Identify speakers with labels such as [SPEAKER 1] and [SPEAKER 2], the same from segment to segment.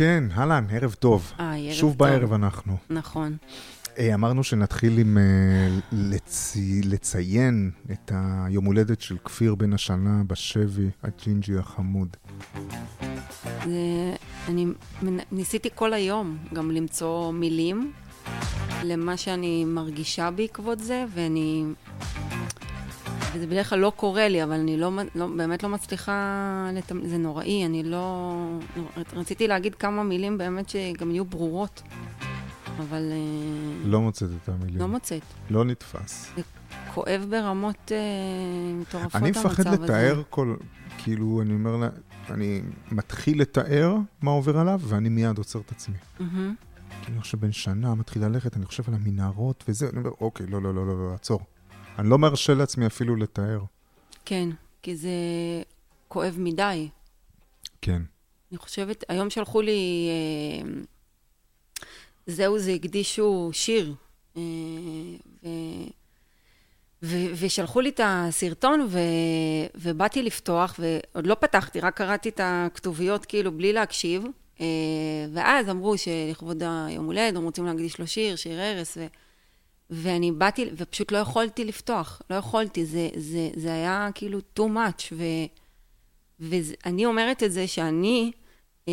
[SPEAKER 1] כן, אהלן, ערב טוב.
[SPEAKER 2] אה, ערב
[SPEAKER 1] שוב
[SPEAKER 2] טוב.
[SPEAKER 1] בערב אנחנו.
[SPEAKER 2] נכון.
[SPEAKER 1] אה, אמרנו שנתחיל עם אה, לצי, לציין את היום הולדת של כפיר בן השנה בשבי, הג'ינג'י החמוד.
[SPEAKER 2] זה, אני ניסיתי כל היום גם למצוא מילים למה שאני מרגישה בעקבות זה, ואני... וזה בדרך כלל לא קורה לי, אבל אני לא, לא, באמת לא מצליחה, לת... זה נוראי, אני לא... רציתי להגיד כמה מילים באמת שגם יהיו ברורות, אבל אה,
[SPEAKER 1] לא מוצאת את המילים.
[SPEAKER 2] לא מוצאת.
[SPEAKER 1] לא נתפס.
[SPEAKER 2] כואב ברמות אה, מטורפות
[SPEAKER 1] אני
[SPEAKER 2] המצב
[SPEAKER 1] מפחד
[SPEAKER 2] הזה.
[SPEAKER 1] לתאר כל... כאילו, אני אומר לה, אני מתחיל לתאר מה עובר עליו, ואני מיד עוצר את עצמי.
[SPEAKER 2] מהמם.
[SPEAKER 1] כאילו עכשיו בן שנה, מתחיל ללכת, אני חושב על המנהרות וזה, אני אומר, אוקיי, לא, לא, לא, לא, לא, עצור. אני לא מרשה לעצמי אפילו לתאר.
[SPEAKER 2] כן, כי זה כואב מדי.
[SPEAKER 1] כן.
[SPEAKER 2] אני חושבת, היום שלחו לי, אה, זהו, זה הקדישו שיר. אה, ו, ו, ושלחו לי את הסרטון, ו, ובאתי לפתוח, ועוד לא פתחתי, רק קראתי את הכתוביות כאילו בלי להקשיב. אה, ואז אמרו שלכבוד היום הולדת, הם רוצים להקדיש לו שיר, שיר ערש, ו... ואני באתי, ופשוט לא יכולתי לפתוח, לא יכולתי, זה, זה, זה היה כאילו too much, ו, ואני אומרת את זה שאני, אה,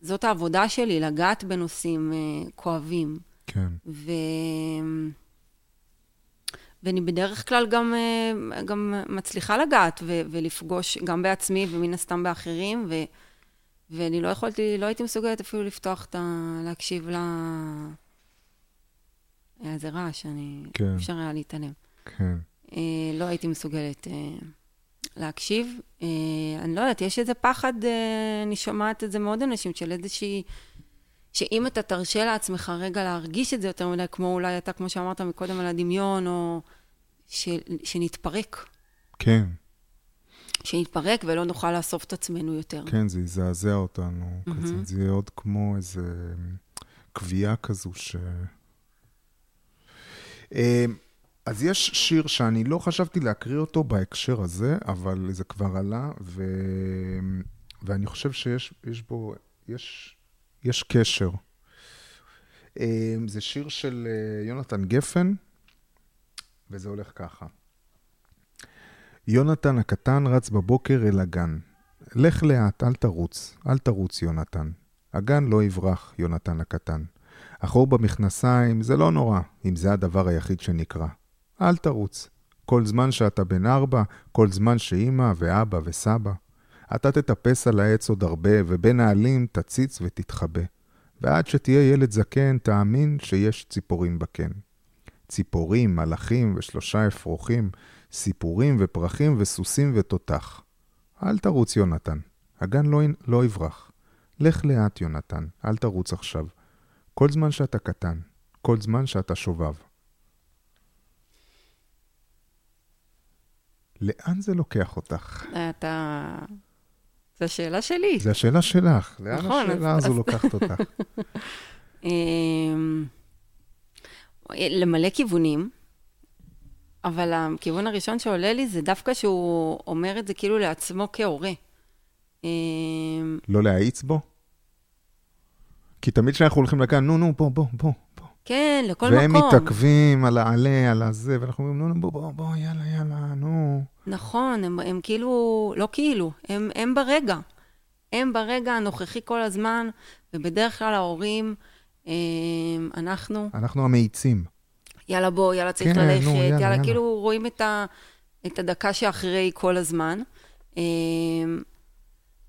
[SPEAKER 2] זאת העבודה שלי, לגעת בנושאים אה, כואבים,
[SPEAKER 1] כן.
[SPEAKER 2] ו... ואני בדרך כלל גם, אה, גם מצליחה לגעת ו- ולפגוש גם בעצמי ומן הסתם באחרים, ו- ואני לא יכולתי, לא הייתי מסוגלת אפילו לפתוח את ה... להקשיב ל... היה איזה רעש, אני...
[SPEAKER 1] כן.
[SPEAKER 2] אפשר היה להתעלם.
[SPEAKER 1] כן.
[SPEAKER 2] אה, לא הייתי מסוגלת אה, להקשיב. אה, אני לא יודעת, יש איזה פחד, אה, אני שומעת את זה מעוד אנשים, של איזושהי... שאם אתה תרשה לעצמך רגע להרגיש את זה יותר מדי, כמו אולי אתה, כמו שאמרת מקודם על הדמיון, או ש, שנתפרק,
[SPEAKER 1] כן.
[SPEAKER 2] שנתפרק ולא נוכל לאסוף את עצמנו יותר.
[SPEAKER 1] כן, זה יזעזע אותנו.
[SPEAKER 2] מהמם.
[SPEAKER 1] כזה. זה יהיה עוד כמו איזה קביעה כזו ש... אה, אז יש שיר שאני לא חשבתי להקריא אותו בהקשר הזה, אבל זה כבר עלה, ו... ואני חושב שיש יש בו, יש, יש קשר. אה, זה שיר של אה, יונתן גפן, וזה הולך ככה. יונתן הקטן רץ בבוקר אל הגן. לך לאט, אל תרוץ, אל תרוץ, יונתן. הגן לא יברח, יונתן הקטן. החור במכנסיים זה לא נורא, אם זה הדבר היחיד שנקרא. אל תרוץ. כל זמן שאתה בן ארבע, כל זמן שאימא ואבא וסבא. אתה תטפס על העץ עוד הרבה, ובין העלים תציץ ותתחבא. ועד שתהיה ילד זקן, תאמין שיש ציפורים בקן. ציפורים, מלאכים ושלושה אפרוחים, סיפורים ופרחים וסוסים ותותח. אל תרוץ, יונתן. הגן לא, לא יברח. לך לאט, יונתן. אל תרוץ עכשיו. כל זמן שאתה קטן, כל זמן שאתה שובב. לאן זה לוקח אותך?
[SPEAKER 2] אתה... זו השאלה שלי.
[SPEAKER 1] זו השאלה שלך. לאן
[SPEAKER 2] נכון,
[SPEAKER 1] השאלה
[SPEAKER 2] אז-
[SPEAKER 1] הזו לוקחת אותך?
[SPEAKER 2] אמ, למלא כיוונים, אבל הכיוון הראשון שעולה לי זה דווקא שהוא אומר את זה כאילו לעצמו כהורה. אמ,
[SPEAKER 1] לא להאיץ בו? כי תמיד כשאנחנו הולכים לגן, נו, נו, בוא, בוא, בוא.
[SPEAKER 2] כן, לכל
[SPEAKER 1] והם
[SPEAKER 2] מקום.
[SPEAKER 1] מתעכבים על העלה, על הזה, ואנחנו אומרים, נו, נו, בוא, בוא, בוא, יאללה, יאללה, נו.
[SPEAKER 2] נכון, הם, הם כאילו, לא כאילו, הם, הם ברגע. הם ברגע הנוכחי כל הזמן, ובדרך כלל ההורים, אמ, אנחנו,
[SPEAKER 1] אנחנו המאיצים.
[SPEAKER 2] יאללה בוא, יאללה צריך
[SPEAKER 1] כן, נו,
[SPEAKER 2] ללכת,
[SPEAKER 1] יאללה,
[SPEAKER 2] יאללה,
[SPEAKER 1] יאללה.
[SPEAKER 2] כאילו רואים את, ה, את הדקה שאחרי כל הזמן.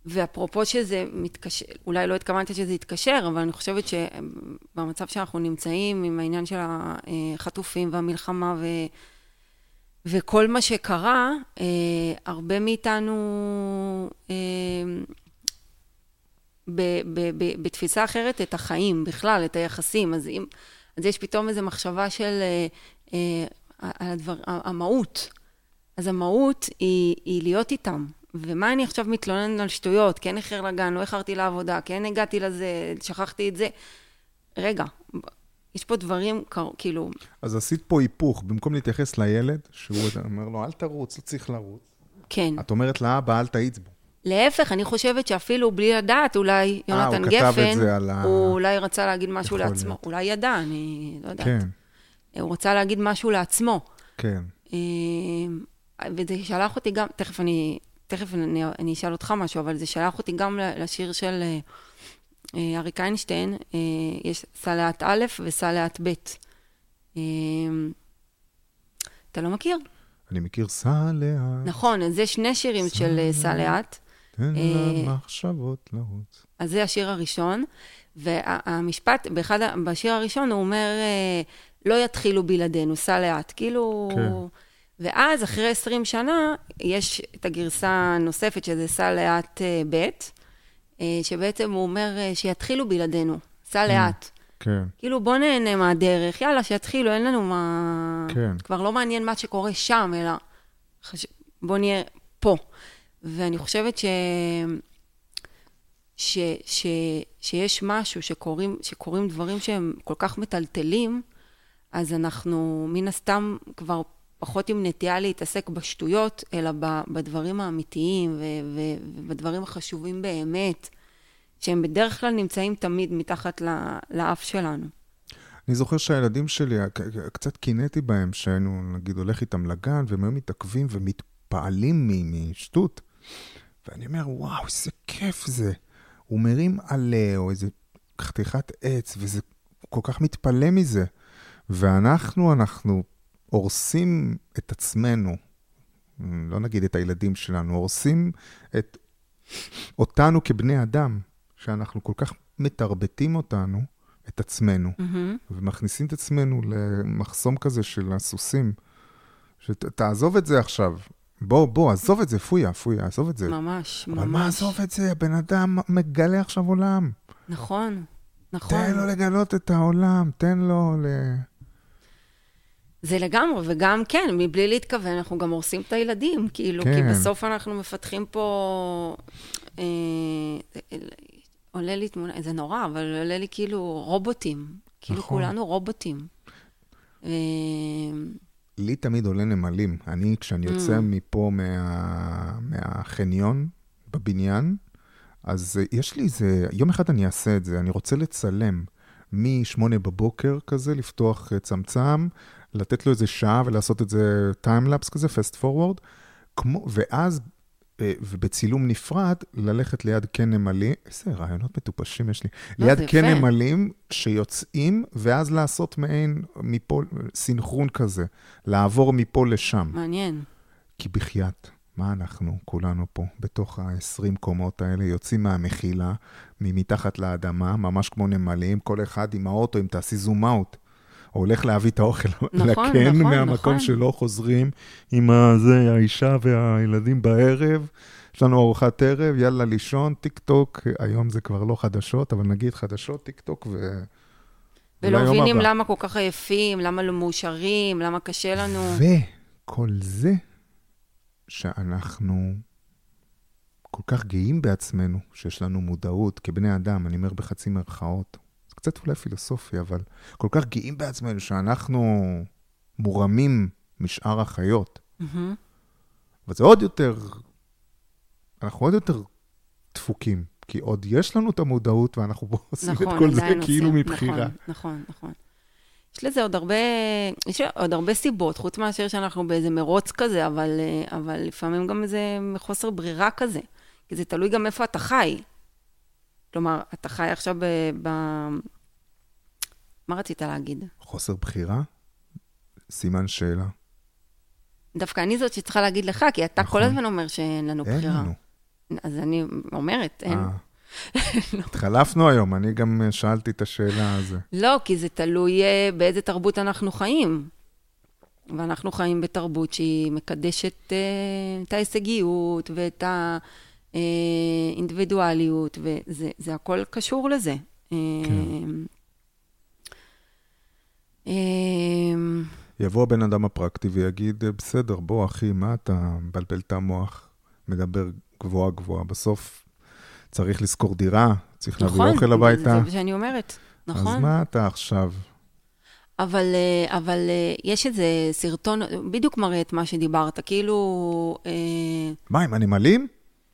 [SPEAKER 2] ואפרופו שזה מתקשר, אולי לא התכוונתי שזה יתקשר, אבל אני חושבת שבמצב שאנחנו נמצאים עם העניין של החטופים והמלחמה ו, וכל מה שקרה, אה, הרבה מאיתנו אה, ב, ב, ב, בתפיסה אחרת את החיים בכלל, את היחסים. אז, אם, אז יש פתאום איזו מחשבה של אה, אה, הדבר, המהות. אז המהות היא, היא להיות איתם. ומה אני עכשיו מתלונן על שטויות? כן איחר לגן, לא איחרתי לעבודה, כן הגעתי לזה, שכחתי את זה. רגע, יש פה דברים, כאילו...
[SPEAKER 1] אז עשית פה היפוך, במקום להתייחס לילד, שהוא אומר לו, אל תרוץ, לא צריך לרוץ.
[SPEAKER 2] כן.
[SPEAKER 1] את אומרת לאבא, אל תאיץ בו.
[SPEAKER 2] להפך, אני חושבת שאפילו בלי לדעת, אולי
[SPEAKER 1] אה, הוא
[SPEAKER 2] יונתן
[SPEAKER 1] את
[SPEAKER 2] גפן,
[SPEAKER 1] על ה-
[SPEAKER 2] הוא אולי רצה להגיד משהו לעצמו.
[SPEAKER 1] להיות.
[SPEAKER 2] אולי ידע, אני לא יודעת.
[SPEAKER 1] כן,
[SPEAKER 2] הוא רצה להגיד משהו לעצמו.
[SPEAKER 1] כן.
[SPEAKER 2] אה, וזה שלח אותי גם, תכף אני, תכף אני, אני אשאל אותך משהו, אבל זה שלח אותי גם לשיר של אה, אה, אריק איינשטיין, אה, יש סלעת א' וסלעת ב'. אה, אתה לא מכיר?
[SPEAKER 1] אני מכיר לאט,
[SPEAKER 2] נכון, אז זה שני שירים של אה, סלעת.
[SPEAKER 1] תן
[SPEAKER 2] אה,
[SPEAKER 1] למחשבות לרוץ.
[SPEAKER 2] אז זה השיר הראשון, והמשפט, באחד, בשיר הראשון הוא אומר, אה, לא יתחילו בלעדינו, סע לאט. כאילו...
[SPEAKER 1] כן.
[SPEAKER 2] ואז, אחרי 20 שנה, יש את הגרסה הנוספת, שזה סע לאט אה, ב', אה, שבעצם הוא אומר אה, שיתחילו בלעדינו, סע לאט.
[SPEAKER 1] כן,
[SPEAKER 2] כאילו, בוא נהנה מהדרך, יאללה, שיתחילו, אין לנו מה...
[SPEAKER 1] כן.
[SPEAKER 2] כבר לא מעניין מה שקורה שם, אלא חש... בוא נהיה פה. ואני חושבת ש... ש... ש... שיש משהו שקורים, שקורים דברים שהם כל כך מטלטלים, אז אנחנו מן הסתם כבר פחות עם נטייה להתעסק בשטויות, אלא. בדברים האמיתיים. ובדברים החשובים באמת, שהם בדרך כלל נמצאים תמיד מתחת. לאף שלנו.
[SPEAKER 1] אני זוכר שהילדים שלי, קצת קינאתי בהם, שהיינו, נגיד, הולך איתם לגן, והם היו מתעכבים ומתפעלים משטות. ואני אומר, וואו, איזה כיף זה. הוא מרים עלה, או איזה חתיכת עץ, וזה כל כך מתפלא מזה. ואנחנו, אנחנו הורסים את עצמנו, לא נגיד את הילדים שלנו, הורסים את אותנו כבני אדם, שאנחנו כל כך מתרבטים אותנו, את עצמנו.
[SPEAKER 2] מהמם.
[SPEAKER 1] ומכניסים את עצמנו למחסום כזה של הסוסים. שתעזוב את זה עכשיו. בוא, בוא, עזוב את זה, פויה, פויה, עזוב את זה.
[SPEAKER 2] ממש, ממש.
[SPEAKER 1] אבל מה עזוב את זה? הבן אדם מגלה עכשיו עולם.
[SPEAKER 2] נכון, נכון.
[SPEAKER 1] תן לו לגלות את העולם, תן לו ל...
[SPEAKER 2] זה לגמרי, וגם כן, מבלי להתכוון, אנחנו גם הורסים את הילדים, כאילו,
[SPEAKER 1] כן.
[SPEAKER 2] כי בסוף אנחנו מפתחים פה... אה, עולה לי תמונה, זה נורא, אבל עולה לי כאילו רובוטים. כאילו
[SPEAKER 1] נכון.
[SPEAKER 2] כולנו רובוטים. אה,
[SPEAKER 1] לי תמיד עולה נמלים. אני, כשאני יוצא
[SPEAKER 2] Mm.
[SPEAKER 1] מפה מה... מהחניון בבניין, אז יש לי איזה, יום אחד אני אעשה את זה, אני רוצה לצלם מ-8 בבוקר כזה, לפתוח אה, צמצם, לתת לו איזה שעה ולעשות את זה time-lapse כזה, fast forward, כמו, ואז, אה, ובצילום נפרד, ללכת ליד קן נמלים, איזה רעיונות מטופשים יש לי,
[SPEAKER 2] לא,
[SPEAKER 1] ליד קן. נמלים שיוצאים, ואז לעשות מעין מפה, סינכרון כזה, לעבור מפה לשם.
[SPEAKER 2] מעניין.
[SPEAKER 1] כי בחייאת, מה אנחנו כולנו פה, בתוך ה-20 קומות האלה, יוצאים מהמחילה, ממתחת לאדמה, ממש כמו נמלים, כל אחד עם האוטו, אם תעשי זום אאוט. או הולך להביא את האוכל
[SPEAKER 2] נכון,
[SPEAKER 1] לקן
[SPEAKER 2] נכון,
[SPEAKER 1] מהמקום
[SPEAKER 2] נכון.
[SPEAKER 1] שלו, חוזרים עם הזה, האישה והילדים בערב. יש לנו ארוחת ערב, יאללה לישון, טיק טוק, היום זה כבר לא חדשות, אבל נגיד חדשות, טיק טוק ו...
[SPEAKER 2] ולא מבינים. למה כל כך עייפים, למה לא מאושרים, למה קשה לנו.
[SPEAKER 1] וכל זה שאנחנו כל כך גאים בעצמנו, שיש לנו מודעות כבני אדם, אני אומר בחצי מירכאות. קצת אולי פילוסופי, אבל כל כך גאים בעצמנו שאנחנו מורמים משאר החיות.
[SPEAKER 2] מהמם.
[SPEAKER 1] וזה עוד יותר, אנחנו עוד יותר דפוקים, כי עוד יש לנו את המודעות ואנחנו פה עושים את כל זה
[SPEAKER 2] עדיין
[SPEAKER 1] כאילו
[SPEAKER 2] עושים.
[SPEAKER 1] מבחירה.
[SPEAKER 2] נכון, נכון, נכון. יש לזה עוד הרבה, יש עוד הרבה סיבות, חוץ מאשר שאנחנו באיזה מרוץ כזה, אבל, אה, אבל לפעמים גם איזה חוסר ברירה כזה. כי זה תלוי גם איפה אתה חי. כלומר, אתה חי עכשיו ב... ב... מה רצית להגיד?
[SPEAKER 1] חוסר בחירה? סימן שאלה.
[SPEAKER 2] דווקא אני זאת שצריכה להגיד לך, כי אתה
[SPEAKER 1] נכון.
[SPEAKER 2] כל הזמן אומר שאין לנו
[SPEAKER 1] אין
[SPEAKER 2] בחירה.
[SPEAKER 1] לנו.
[SPEAKER 2] אז אני אומרת, אין.
[SPEAKER 1] אה. התחלפנו היום, אני גם שאלתי את השאלה הזו.
[SPEAKER 2] לא, כי זה תלוי אה, באיזה תרבות אנחנו חיים. ואנחנו חיים בתרבות שהיא מקדשת אה, את ההישגיות ואת האינדיבידואליות, וזה זה הכל קשור לזה. אה, אה,
[SPEAKER 1] יבוא הבן אדם הפרקטי ויגיד, "אה, בסדר, בוא אחי, מה אתה מבלבל את המוח, מדבר גבוהה גבוהה, בסוף צריך לשכור דירה, צריך להביא
[SPEAKER 2] נכון,
[SPEAKER 1] אוכל הביתה,
[SPEAKER 2] זה מה שאני אומרת, נכון.
[SPEAKER 1] אז מה אתה עכשיו?
[SPEAKER 2] אבל, אה, אבל אה, יש איזה סרטון, בדיוק מראה את מה שדיברת, כאילו... אה,
[SPEAKER 1] מה, עם הנמלים?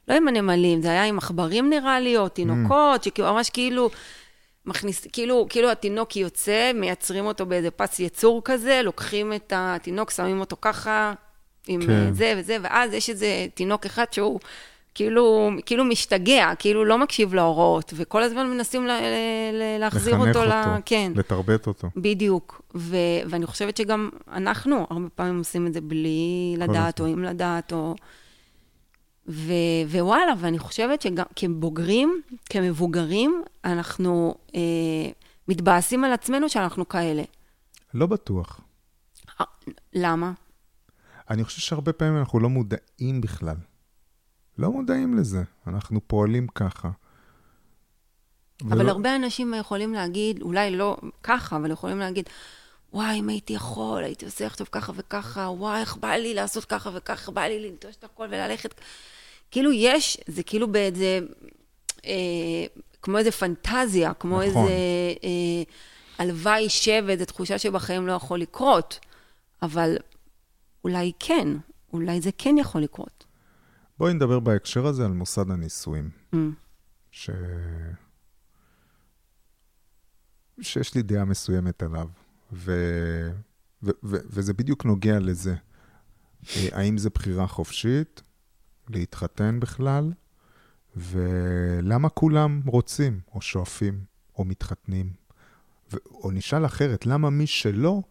[SPEAKER 2] לא עם הנמלים, זה היה עם עכברים נראה לי, או תינוקות, שכאילו, ממש כאילו, מכניס, כאילו, כאילו התינוק יוצא, מייצרים אותו באיזה פס יצור כזה, לוקחים את התינוק, שמים אותו ככה, עם
[SPEAKER 1] כן.
[SPEAKER 2] כן. זה וזה, ואז יש איזה תינוק אחד שהוא כאילו, כאילו משתגע, כאילו לא מקשיב להוראות, וכל הזמן מנסים ל, ל, ל, להחזיר אותו,
[SPEAKER 1] אותו,
[SPEAKER 2] ל... כן.
[SPEAKER 1] לתרבט אותו.
[SPEAKER 2] בדיוק, ו- ואני חושבת שגם אנחנו הרבה פעמים עושים את זה בלי לדעת, או
[SPEAKER 1] הזמן.
[SPEAKER 2] עם לדעת, או... ו- ווואלה, ואני חושבת שגם כבוגרים, כמבוגרים, אנחנו אה, מתבאסים על עצמנו שאנחנו כאלה.
[SPEAKER 1] לא בטוח.
[SPEAKER 2] אה, למה?
[SPEAKER 1] אני חושב שהרבה פעמים אנחנו לא מודעים בכלל. לא מודעים לזה. אנחנו פועלים ככה.
[SPEAKER 2] אבל
[SPEAKER 1] ולא-
[SPEAKER 2] הרבה אנשים יכולים להגיד, אולי לא ככה, אבל יכולים להגיד, וואי, אם הייתי יכול, הייתי עושה עכשיו ככה וככה, וואי, איך בא לי לעשות ככה וככה, בא לי לנטוש את הכל וללכת. כאילו יש, זה כאילו באיזה, אה, כמו איזה פנטזיה, כמו
[SPEAKER 1] נכון.
[SPEAKER 2] איזה אה, הלוואי שב, איזו תחושה שבחיים לא יכול לקרות. אבל אולי כן, אולי זה כן יכול לקרות.
[SPEAKER 1] בואי נדבר בהקשר הזה על מוסד הנישואים.
[SPEAKER 2] Mm.
[SPEAKER 1] ש... שיש לי דעה מסוימת עליו, ו... ו... ו... וזה בדיוק נוגע לזה. אה, האם זה בחירה חופשית להתחתן בכלל, ולמה כולם רוצים, או שואפים, או מתחתנים? ו... או נשאל אחרת, למה מי שלא,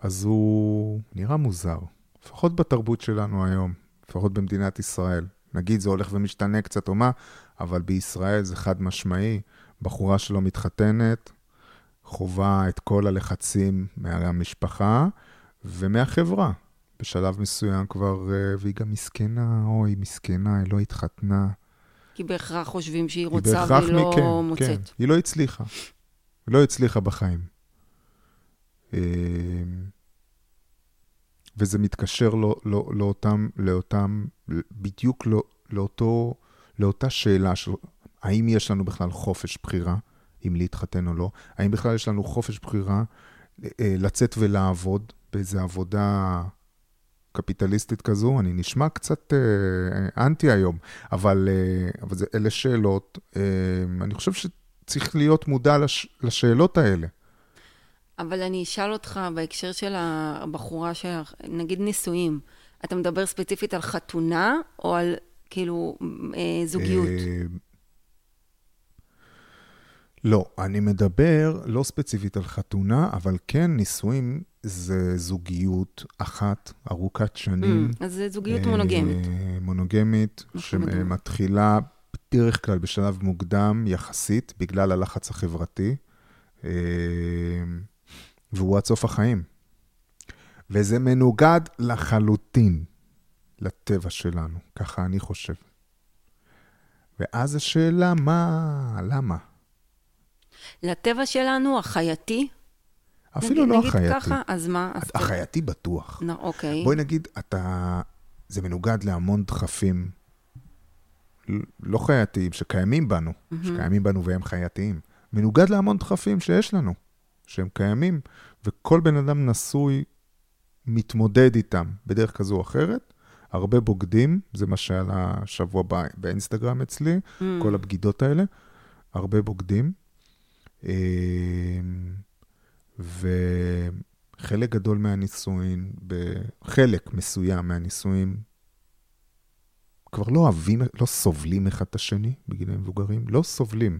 [SPEAKER 1] אז הוא נראה מוזר, לפחות בתרבות שלנו היום, לפחות במדינת ישראל. נגיד זה הולך ומשתנה קצת או מה, אבל בישראל זה חד משמעי, בחורה שלא מתחתנת, חווה את כל הלחצים מהמשפחה ומהחברה. בשלב מסוים כבר, אה, והיא גם מסכנה, אוי, מסכנה, היא לא התחתנה.
[SPEAKER 2] כי בהכרח חושבים שהיא
[SPEAKER 1] היא
[SPEAKER 2] רוצה והיא לא
[SPEAKER 1] מכן,
[SPEAKER 2] מוצאת.
[SPEAKER 1] כן, היא לא הצליחה. היא לא הצליחה בחיים. אה, וזה מתקשר לא, לא, לאותם, לאותם, בדיוק לא, לאותו, לאותה שאלה של האם יש לנו בכלל חופש בחירה, אם להתחתן או לא, האם בכלל יש לנו חופש בחירה אה, לצאת ולעבוד באיזו עבודה קפיטליסטית כזו, אני נשמע קצת אה, אנטי היום, אבל, אה, אבל זה, אלה שאלות, אה, אני חושב שצריך להיות מודע לש, לשאלות האלה.
[SPEAKER 2] אבל אני אשאל אותך בהקשר של הבחורה שלך, נגיד נישואים, אתה מדבר ספציפית על חתונה או על כאילו אה, זוגיות?
[SPEAKER 1] אה, לא, אני מדבר לא ספציפית על חתונה, אבל כן, נישואים זה זוגיות אחת, ארוכת שנים.
[SPEAKER 2] Mm, אז זה זוגיות
[SPEAKER 1] אה,
[SPEAKER 2] מונוגמית.
[SPEAKER 1] מונוגמית,
[SPEAKER 2] מדברים.
[SPEAKER 1] שמתחילה בדרך כלל בשלב מוקדם יחסית, בגלל הלחץ החברתי, אה, והוא עד סוף החיים. וזה מנוגד לחלוטין לטבע שלנו, ככה אני חושב. ואז השאלה, מה, למה?
[SPEAKER 2] לטבע שלנו, החייתי,
[SPEAKER 1] אפילו
[SPEAKER 2] נגיד,
[SPEAKER 1] לא
[SPEAKER 2] נגיד
[SPEAKER 1] החייתי.
[SPEAKER 2] ככה, אז מה? אז
[SPEAKER 1] החייתי בטוח.
[SPEAKER 2] לא, אוקיי.
[SPEAKER 1] בואי נגיד, אתה... זה מנוגד להמון דחפים לא חייתיים, שקיימים בנו, שקיימים בנו והם חייתיים. מנוגד להמון דחפים שיש לנו, שהם קיימים, וכל בן אדם נשוי מתמודד איתם בדרך כזו או אחרת. הרבה בוגדים, זה מה שעלה שבוע בא- באינסטגרם אצלי,
[SPEAKER 2] Mm.
[SPEAKER 1] כל הבגידות האלה, הרבה בוגדים. אה, וחלק גדול מהנישואין, בחלק מסוים מהנישואין, כבר לא אוהבים, לא סובלים אחד את השני בגילאים מבוגרים, לא סובלים.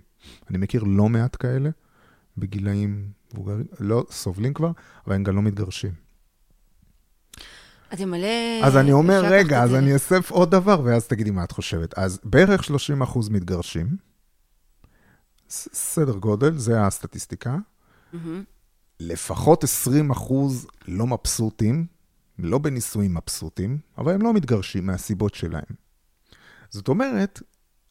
[SPEAKER 1] אני מכיר לא מעט כאלה בגילאים מבוגרים, לא סובלים כבר, אבל הם גם לא מתגרשים.
[SPEAKER 2] אז מלא...
[SPEAKER 1] אז אני אומר, רגע, אז אני אסף עוד דבר, ואז תגידי מה את חושבת. אז בערך 30% מתגרשים, סדר גודל, זה הסטטיסטיקה.
[SPEAKER 2] מהמם.
[SPEAKER 1] לפחות 20% לא מבסוטים, לא בנישואים מבסוטים, אבל הם לא מתגרשים מהסיבות שלהם. זאת אומרת,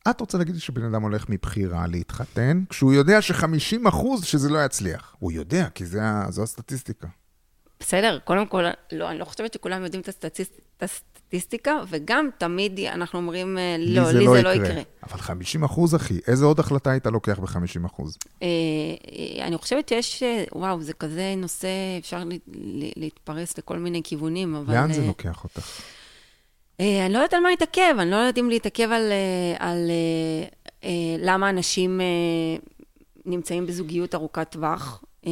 [SPEAKER 1] את רוצה להגיד שבן אדם הולך מבחירה להתחתן, כשהוא יודע ש-50% שזה לא יצליח. הוא יודע, כי זה, זו הסטטיסטיקה.
[SPEAKER 2] בסדר, קודם כל, לא, אני לא חושבת שכולם יודעים את הסטטיסט- את הסטטיסטיקה, וגם תמיד אנחנו אומרים, אה, לא, לי זה לא יקרה.
[SPEAKER 1] אבל 50% אחי, איזה עוד החלטה היית לוקח ב-50%?
[SPEAKER 2] אה, אה, אני חושבת שיש, וואו, זה כזה נושא, אפשר להתפרס לכל מיני כיוונים, אבל...
[SPEAKER 1] לאן זה לוקח אותך?
[SPEAKER 2] אני לא יודעת על מה להתעכב, אני לא יודעת אם להתעכב על, על למה אנשים נמצאים בזוגיות ארוכת טווח. אה,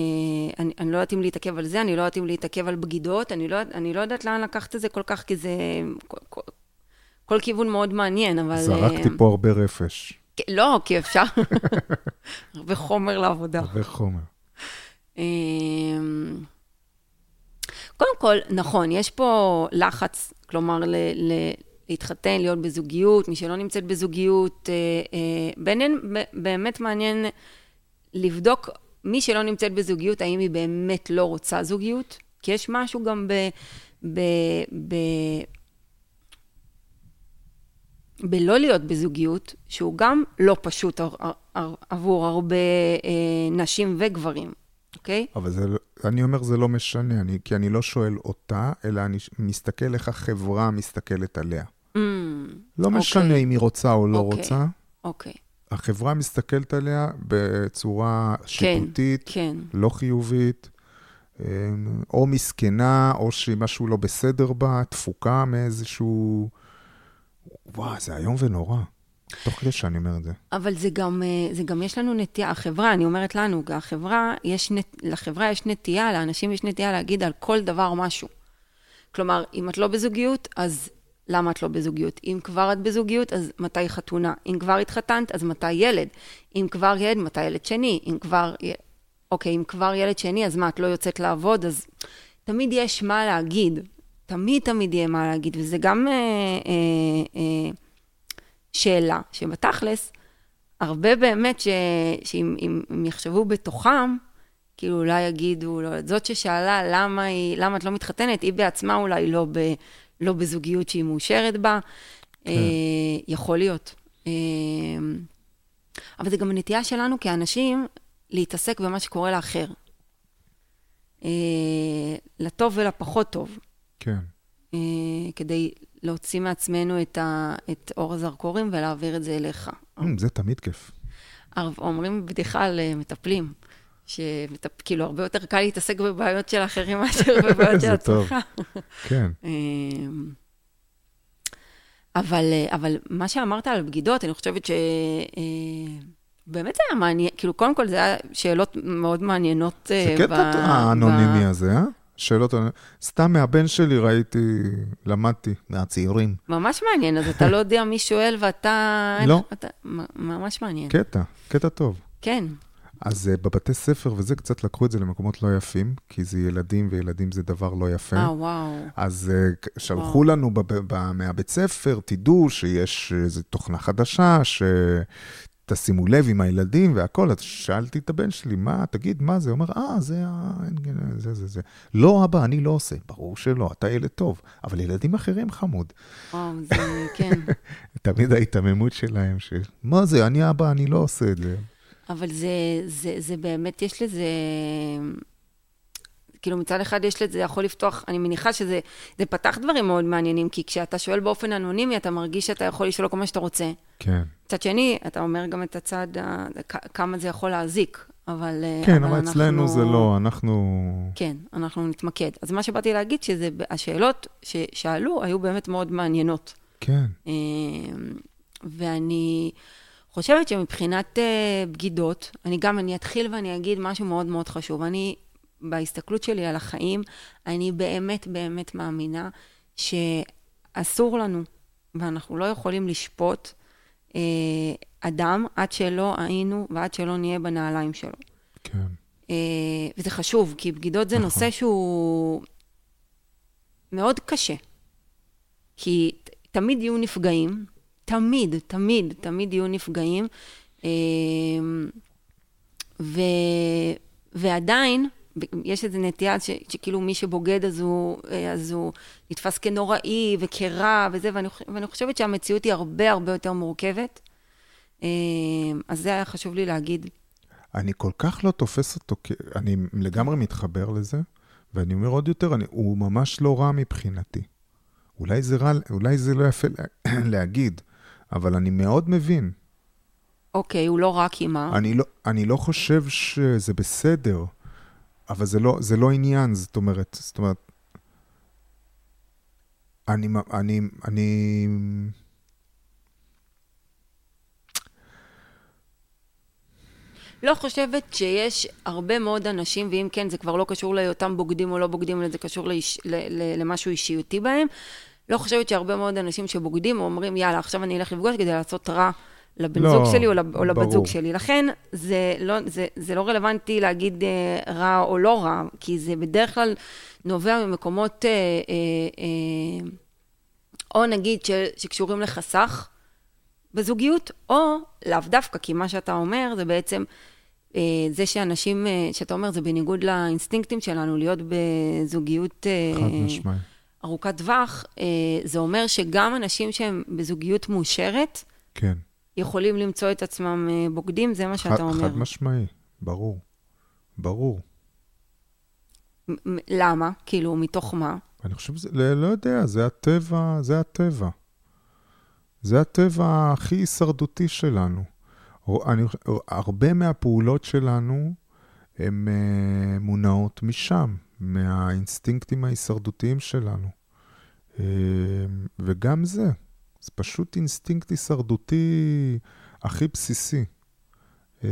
[SPEAKER 2] אני, אני לא יודעת אם להתעכב על זה, אני לא יודעת אם להתעכב על בגידות, אני לא, אני לא יודעת לאן לקחת את זה כל כך, כי זה כל, כל, כל כיוון מאוד מעניין, אבל...
[SPEAKER 1] זרקתי
[SPEAKER 2] אה,
[SPEAKER 1] פה הרבה רפש,
[SPEAKER 2] כן, לא, כי אפשר. הרבה חומר לעבודה.
[SPEAKER 1] הרבה חומר.
[SPEAKER 2] אמ, קודם כל, נכון, יש פה לחץ, כלומר, ל, ל, להתחתן, להיות בזוגיות, מי שלא נמצאת בזוגיות. אה, אה, בעניין, ב- באמת מעניין לבדוק מי שלא נמצאת בזוגיות, האם היא באמת לא רוצה זוגיות, כי יש משהו גם ב... ב, ב בלא להיות בזוגיות, שהוא גם לא פשוט עבור הרבה אה, נשים וגברים, אוקיי?
[SPEAKER 1] אבל זה, לא- אני אומר זה לא משנה, אני, כי אני לא שואל אותה, אלא אני מסתכל איך החברה מסתכלת עליה.
[SPEAKER 2] Mm,
[SPEAKER 1] לא משנה
[SPEAKER 2] אוקיי.
[SPEAKER 1] אם היא רוצה או לא
[SPEAKER 2] אוקיי.
[SPEAKER 1] רוצה,
[SPEAKER 2] אוקיי,
[SPEAKER 1] החברה מסתכלת עליה בצורה שיפוטית,
[SPEAKER 2] כן.
[SPEAKER 1] לא חיובית, אמ, או מסכנה, או שמשהו לא בסדר בה, תפוקה מאיזשהו... וואו, זה איום ונורא. תוך כדי שאני אומר את זה.
[SPEAKER 2] אבל זה גם, אה, זה גם יש לנו נטייה, החברה, אני אומרת לנו, החברה, יש, נת- לחברה יש נטייה, לאנשים יש נטייה להגיד על כל דבר משהו. כלומר, אם את לא בזוגיות, אז למה את לא בזוגיות? אם כבר את בזוגיות, אז מתי חתונה? אם כבר התחתנת, אז מתי ילד? אם כבר ילד, מתי ילד שני? אם כבר... אוקיי, אם כבר ילד שני, אז מה, את לא יוצאת לעבוד? אז תמיד יש מה להגיד. תמיד תמיד יהיה מה להגיד, וזה גם אה, אה, אה, שאלה, שבתכלס, הרבה באמת, ש, שאם אם, אם יחשבו בתוכם, כאילו אולי יגידו, לא, זאת ששאלה למה, היא, למה את לא מתחתנת, היא בעצמה אולי לא, ב, לא בזוגיות שהיא מאושרת בה, כן. אה, יכול להיות. אה, אבל זה גם הנטייה שלנו כאנשים להתעסק במה שקורה לאחר. אה, לטוב ולפחות טוב.
[SPEAKER 1] כן.
[SPEAKER 2] כדי להוציא מעצמנו את, ה, את אור הזרקורים ולהעביר את זה אליך.
[SPEAKER 1] זה תמיד כיף.
[SPEAKER 2] אומרים בדיחה על מטפלים, שכאילו הרבה יותר קל להתעסק בבעיות של אחרים מאשר בבעיות של
[SPEAKER 1] זה טוב.
[SPEAKER 2] עצמך.
[SPEAKER 1] כן.
[SPEAKER 2] אמ, אבל, אה, אבל מה שאמרת על בגידות, אני חושבת ש... אה, זה היה מעניין, כאילו, קודם כל זה היה שאלות מאוד מעניינות.
[SPEAKER 1] זה
[SPEAKER 2] אה,
[SPEAKER 1] קטע
[SPEAKER 2] ב-
[SPEAKER 1] האנונימי
[SPEAKER 2] ב-
[SPEAKER 1] הזה, אה? שאלות, סתם מהבן שלי ראיתי, למדתי, מהצעירים.
[SPEAKER 2] ממש מעניין, אז אתה לא יודע מי שואל ואתה...
[SPEAKER 1] לא.
[SPEAKER 2] אתה, ממש מעניין.
[SPEAKER 1] קטע, קטע טוב.
[SPEAKER 2] כן.
[SPEAKER 1] אז uh, בבתי ספר וזה, קצת לקחו את זה למקומות לא יפים, כי זה ילדים, וילדים זה דבר לא יפה.
[SPEAKER 2] אה, וואו.
[SPEAKER 1] אז uh, שלחו לנו בב, ב, מהבית ספר, תדעו שיש איזו תוכנה חדשה, שתשימו לב עם הילדים והכל. אז שאלתי את הבן שלי, מה, תגיד, מה זה? הוא אומר, אה, זה ה... זה, זה, זה. לא, אבא, אני לא עושה. ברור שלא, אתה ילד טוב. אבל ילדים אחרים חמוד.
[SPEAKER 2] וואו, זה, כן.
[SPEAKER 1] תמיד ההיתממות שלהם, של, מה זה, אני אבא, אני לא עושה את זה.
[SPEAKER 2] אבל זה, זה, זה באמת, יש לזה... כאילו מצד אחד יש לזה, יכול לפתוח, אני מניחה שזה זה פתח דברים מאוד מעניינים, כי כשאתה שואל באופן אנונימי, אתה מרגיש שאתה יכול לשאול כל מה שאתה רוצה.
[SPEAKER 1] כן.
[SPEAKER 2] מצד שני, אתה אומר גם את הצד, כמה זה יכול להזיק, אבל... אה,
[SPEAKER 1] כן, אבל אצלנו
[SPEAKER 2] אנחנו-
[SPEAKER 1] זה לא, אנחנו...
[SPEAKER 2] כן, אנחנו נתמקד. אז מה שבאתי להגיד, שהשאלות ששאלו היו באמת מאוד מעניינות.
[SPEAKER 1] כן.
[SPEAKER 2] אה, ואני חושבת שמבחינת אה, בגידות, אני גם, אני אתחיל ואני אגיד משהו מאוד מאוד חשוב. אני, בהסתכלות שלי על החיים, אני באמת באמת מאמינה שאסור לנו, ואנחנו לא יכולים לשפוט אה, אדם עד שלא היינו ועד שלא נהיה בנעליים שלו.
[SPEAKER 1] כן.
[SPEAKER 2] אה, וזה חשוב, כי בגידות זה
[SPEAKER 1] נכון.
[SPEAKER 2] נושא שהוא מאוד קשה. כי תמיד יהיו נפגעים, תמיד, תמיד, תמיד יהיו נפגעים. אה, ו, ועדיין, יש איזו נטייה ש, שכאילו מי שבוגד אז הוא, אז הוא נתפס כנוראי וכרע וזה, ואני, ואני חושבת שהמציאות היא הרבה הרבה יותר מורכבת. אה, אז זה היה חשוב לי להגיד.
[SPEAKER 1] אני כל כך לא תופס אותו, אני לגמרי מתחבר לזה, ואני אומר עוד יותר, אני, הוא ממש לא רע מבחינתי. אולי זה רע, אולי זה לא יפה לה, להגיד, אבל אני מאוד מבין.
[SPEAKER 2] אוקיי, הוא לא רק עם ה...
[SPEAKER 1] אני לא, אני לא חושב שזה בסדר, אבל זה לא, זה לא עניין, זאת אומרת, זאת אומרת, אני, אני, אני...
[SPEAKER 2] לא חושבת שיש הרבה מאוד אנשים, ואם כן, זה כבר לא קשור להיותם בוגדים או לא בוגדים, אלא זה קשור לאיש, ל, ל, למשהו אישיותי בהם. לא חושבת שהרבה מאוד אנשים שבוגדים אומרים, יאללה, עכשיו אני אלך לפגוש כדי לעשות רע לבן לא, זוג שלי או, לב, או לבת זוג שלי. לכן, זה לא, זה, זה לא רלוונטי להגיד אה, רע או לא רע, כי זה בדרך כלל נובע ממקומות, אה, אה, אה, או נגיד ש, שקשורים לחסך בזוגיות, או לאו דווקא, כי מה שאתה אומר זה בעצם... אה, זה שאנשים, אה, שאתה אומר, זה בניגוד לאינסטינקטים שלנו, להיות בזוגיות אה, ארוכת טווח, זה אומר שגם אנשים שהם בזוגיות מאושרת,
[SPEAKER 1] כן.
[SPEAKER 2] יכולים למצוא את עצמם בוגדים, זה מה שאתה אומר.
[SPEAKER 1] חד משמעי, ברור. ברור.
[SPEAKER 2] למה? כאילו, מתוך מה?
[SPEAKER 1] אני חושב שזה, לא, לא יודע, זה הטבע, זה הטבע. זה הטבע הכי הישרדותי שלנו. אני, הרבה מהפעולות שלנו הן uh, מונעות משם, מהאינסטינקטים ההישרדותיים שלנו. Uh, וגם זה, זה פשוט אינסטינקט הישרדותי הכי בסיסי. Uh,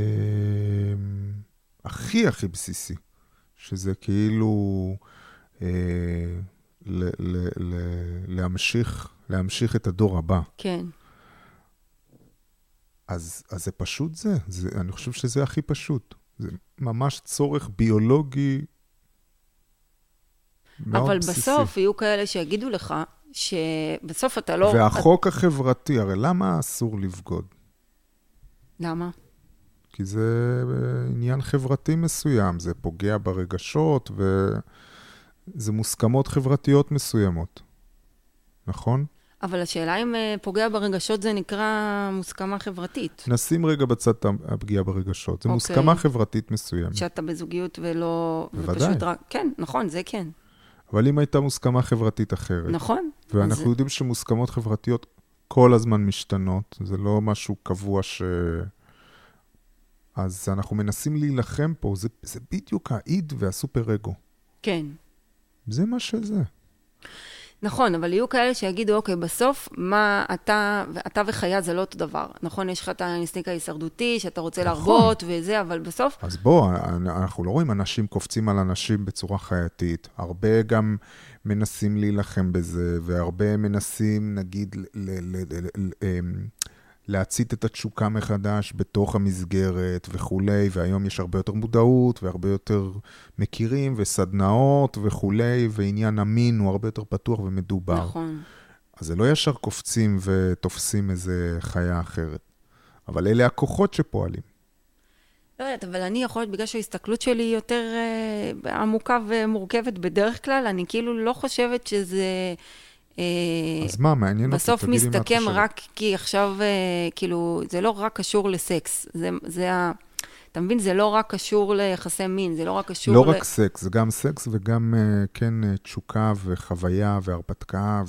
[SPEAKER 1] הכי הכי בסיסי, שזה כאילו ל, ל, ל, להמשיך, להמשיך את הדור הבא.
[SPEAKER 2] כן.
[SPEAKER 1] אז, אז זה פשוט זה. זה, אני חושב שזה הכי פשוט. זה ממש צורך ביולוגי
[SPEAKER 2] אבל בסיסי. בסוף יהיו כאלה שיגידו לך שבסוף אתה לא...
[SPEAKER 1] והחוק את... החברתי, הרי למה אסור לבגוד?
[SPEAKER 2] למה?
[SPEAKER 1] כי זה עניין חברתי מסוים, זה פוגע ברגשות וזה מוסכמות חברתיות מסוימות, נכון?
[SPEAKER 2] אבל השאלה אם אה, פוגע ברגשות זה נקרא מוסכמה חברתית.
[SPEAKER 1] נשים רגע בצד הפגיעה ברגשות. okay. אוקיי. מוסכמה חברתית מסוימת.
[SPEAKER 2] שאתה בזוגיות ולא...
[SPEAKER 1] בוודאי. ופשוט
[SPEAKER 2] רק... כן, נכון, זה כן.
[SPEAKER 1] אבל אם הייתה מוסכמה חברתית אחרת.
[SPEAKER 2] נכון.
[SPEAKER 1] ואנחנו אז... יודעים שמוסכמות חברתיות כל הזמן משתנות, זה לא משהו קבוע ש... אז אנחנו מנסים להילחם פה, זה, זה בדיוק האיד והסופר-אגו.
[SPEAKER 2] כן.
[SPEAKER 1] זה מה שזה.
[SPEAKER 2] נכון, אבל יהיו כאלה שיגידו, אוקיי, בסוף, מה אתה, אתה וחיה זה לא אותו דבר. נכון, יש לך את האינסטינקט ההישרדותי, שאתה רוצה נכון. להרבות וזה, אבל בסוף...
[SPEAKER 1] אז בוא, אנחנו לא רואים אנשים קופצים על אנשים בצורה חייתית. הרבה גם מנסים להילחם בזה, והרבה מנסים, נגיד, ל- ל- ל- ל- אמ, להצית את התשוקה מחדש בתוך המסגרת וכולי, והיום יש הרבה יותר מודעות והרבה יותר מכירים וסדנאות וכולי, ועניין המין הוא הרבה יותר פתוח ומדובר.
[SPEAKER 2] נכון.
[SPEAKER 1] אז זה לא ישר קופצים ותופסים איזה חיה אחרת, אבל אלה הכוחות שפועלים.
[SPEAKER 2] לא יודעת, אבל אני יכול להיות, בגלל שההסתכלות שלי היא יותר אה, עמוקה ומורכבת בדרך כלל, אני כאילו לא חושבת שזה...
[SPEAKER 1] אה, אז מה, מעניין אותי.
[SPEAKER 2] בסוף מסתכם רק כי עכשיו, אה, כאילו, זה לא רק קשור לסקס, זה, זה ה... אתה מבין? זה לא רק קשור ליחסי מין, זה לא רק קשור
[SPEAKER 1] לא ל... רק סקס, זה גם סקס וגם, אה, כן, תשוקה וחוויה והרפתקה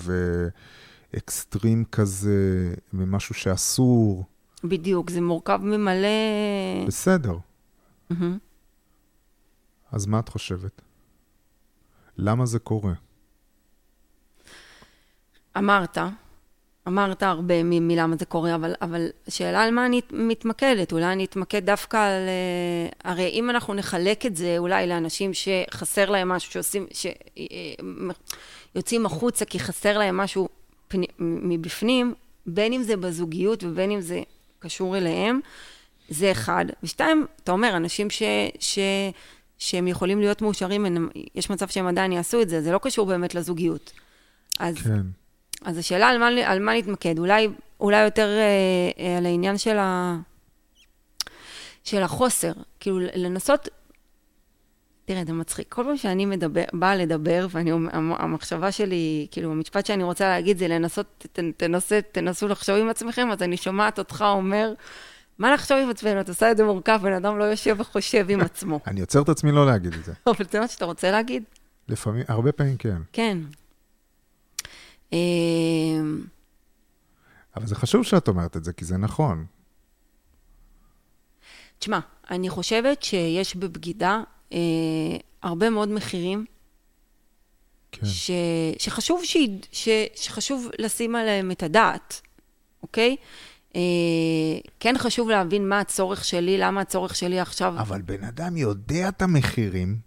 [SPEAKER 1] ואקסטרים כזה, ומשהו שאסור.
[SPEAKER 2] בדיוק, זה מורכב ממלא...
[SPEAKER 1] בסדר. Mm-hmm. אז מה את חושבת? למה זה קורה?
[SPEAKER 2] אמרת, אמרת הרבה מלמה זה קורה, אבל, אבל שאלה על מה אני מתמקדת, אולי אני אתמקד דווקא על... אה, הרי אם אנחנו נחלק את זה אולי לאנשים שחסר להם משהו, שעושים, שיוצאים אה, החוצה כי חסר להם משהו פני, מבפנים, בין אם זה בזוגיות ובין אם זה קשור אליהם, זה אחד. ושתיים, אתה אומר, אנשים ש... ש שהם יכולים להיות מאושרים, יש מצב שהם עדיין יעשו את זה, זה לא קשור באמת לזוגיות. אז...
[SPEAKER 1] כן.
[SPEAKER 2] אז השאלה על מה, על מה להתמקד, אולי, אולי יותר אה, אה, על העניין של, ה, של החוסר, כאילו לנסות, תראה, זה מצחיק, כל פעם שאני מדבר, באה לדבר, והמחשבה שלי, כאילו, המשפט שאני רוצה להגיד זה לנסות, ת, תנסה, תנסו לחשוב עם עצמכם, אז אני שומעת אותך אומר, מה לחשוב עם עצמנו? את עושה את זה מורכב, בן אדם לא יושב וחושב עם עצמו.
[SPEAKER 1] אני עוצר את עצמי לא להגיד את זה.
[SPEAKER 2] אבל זה מה שאתה רוצה להגיד?
[SPEAKER 1] לפעמים, הרבה פעמים כן.
[SPEAKER 2] כן.
[SPEAKER 1] אמ, אבל זה חשוב שאת אומרת את זה, כי זה נכון.
[SPEAKER 2] תשמע, אני חושבת שיש בבגידה אה, הרבה מאוד מחירים
[SPEAKER 1] כן.
[SPEAKER 2] ש, שחשוב, ש, ש, שחשוב לשים עליהם את הדעת, אוקיי? אה, כן חשוב להבין מה הצורך שלי, למה הצורך שלי עכשיו...
[SPEAKER 1] אבל בן אדם יודע את המחירים,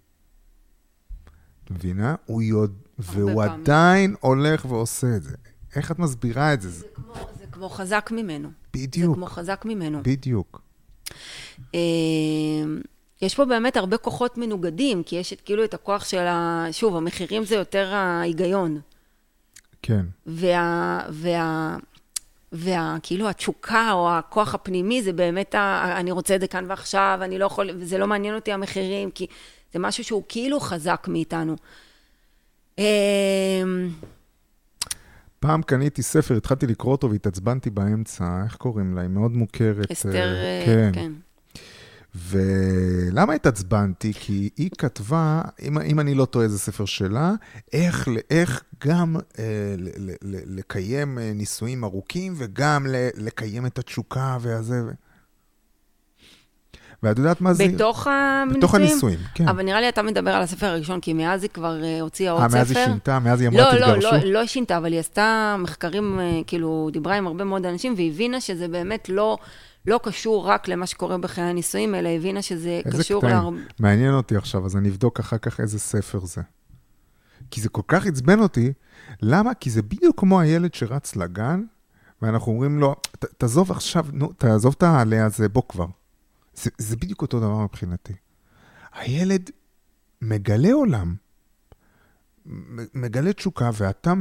[SPEAKER 1] את מבינה? הוא יודע, והוא
[SPEAKER 2] פעמים.
[SPEAKER 1] עדיין הולך ועושה את זה. איך את מסבירה את זה? זה
[SPEAKER 2] זה כמו, זה כמו חזק ממנו.
[SPEAKER 1] בדיוק,
[SPEAKER 2] זה כמו חזק ממנו.
[SPEAKER 1] בדיוק.
[SPEAKER 2] אה, יש פה באמת הרבה כוחות מנוגדים, כי יש את, כאילו את הכוח של ה... שוב, המחירים זה יותר ההיגיון.
[SPEAKER 1] כן,
[SPEAKER 2] וה... וה... וה... כאילו התשוקה או הכוח הפנימי זה באמת ה... אני רוצה את זה כאן ועכשיו, אני לא יכול... וזה לא מעניין אותי המחירים, כי זה משהו שהוא כאילו חזק מאיתנו. אה,
[SPEAKER 1] פעם קניתי ספר, התחלתי לקרוא אותו והתעצבנתי באמצע, איך קוראים לה? היא מאוד מוכרת.
[SPEAKER 2] אסתר,
[SPEAKER 1] אה,
[SPEAKER 2] אה,
[SPEAKER 1] כן.
[SPEAKER 2] כן.
[SPEAKER 1] ולמה התעצבנתי? כי היא כתבה, אם, אם אני לא טועה, זה ספר שלה, איך, איך גם אה, ל, ל, ל, לקיים אה, נישואים ארוכים וגם ל, לקיים את התשוקה והזה. ואת יודעת מה זה?
[SPEAKER 2] בתוך הנישואים?
[SPEAKER 1] בתוך הנישואים, כן.
[SPEAKER 2] אבל נראה לי אתה מדבר על הספר הראשון, כי מאז היא כבר אה, הוציאה עוד
[SPEAKER 1] אה,
[SPEAKER 2] ספר.
[SPEAKER 1] מאז היא שינתה? מאז היא אמרה
[SPEAKER 2] לא, לא,
[SPEAKER 1] תתגרשו?
[SPEAKER 2] לא, לא היא שינתה, אבל היא עשתה מחקרים, אה, כאילו, דיברה עם הרבה מאוד אנשים, והבינה שזה באמת לא, לא קשור רק למה שקורה בחיי הנישואים, אלא הבינה שזה
[SPEAKER 1] איזה
[SPEAKER 2] קשור
[SPEAKER 1] קטעים.
[SPEAKER 2] להרבה...
[SPEAKER 1] מעניין אותי עכשיו, אז אני אבדוק אחר כך איזה ספר זה. כי זה כל כך עצבן אותי, למה? כי זה בדיוק כמו הילד שרץ לגן, ואנחנו אומרים לו, "ת- תעזוב עכשיו, נו, תעזוב את העלה הזה, בוא כבר. זה, זה בדיוק אותו דבר מבחינתי. הילד מגלה עולם, מגלה תשוקה, ואתה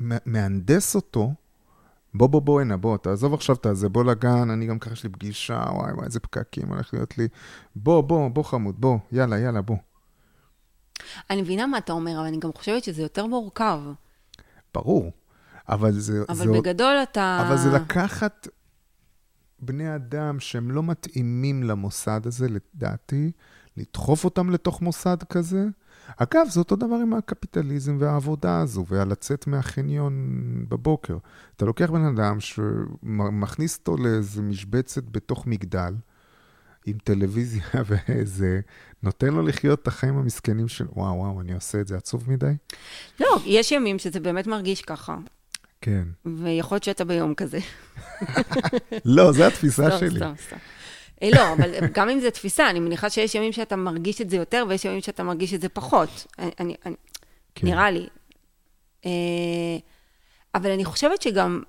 [SPEAKER 1] מהנדס אותו, בוא, בוא, בוא, הנה, בוא, תעזוב עכשיו את הזה, בוא לגן, אני גם ככה יש לי פגישה, וואי, וואי, איזה פקקים הולך להיות לי. בוא, בוא, בוא, חמוד, בוא, יאללה, יאללה, בוא.
[SPEAKER 2] אני מבינה מה אתה אומר, אבל אני גם חושבת שזה יותר מורכב.
[SPEAKER 1] ברור. אבל זה...
[SPEAKER 2] אבל
[SPEAKER 1] זה,
[SPEAKER 2] בגדול אתה...
[SPEAKER 1] אבל זה לקחת בני אדם שהם לא מתאימים למוסד הזה, לדעתי, לדחוף אותם לתוך מוסד כזה. אגב, זה אותו דבר עם הקפיטליזם והעבודה הזו, והלצאת מהחניון בבוקר. אתה לוקח בן אדם שמכניס אותו לאיזה משבצת בתוך מגדל, עם טלוויזיה ואיזה, נותן לו לחיות את החיים המסכנים של, וואו, וואו, אני עושה את זה עצוב מדי?
[SPEAKER 2] לא, יש ימים שזה באמת מרגיש ככה,
[SPEAKER 1] כן.
[SPEAKER 2] ויכול להיות שאתה ביום כזה.
[SPEAKER 1] לא, זו התפיסה שלי.
[SPEAKER 2] סתם, סתם. אה, לא, אבל גם אם זה תפיסה, אני מניחה שיש ימים שאתה מרגיש את זה יותר, ויש ימים שאתה מרגיש את זה פחות. אני, אני, אני,
[SPEAKER 1] כן.
[SPEAKER 2] נראה לי. אה, אבל אני חושבת שגם,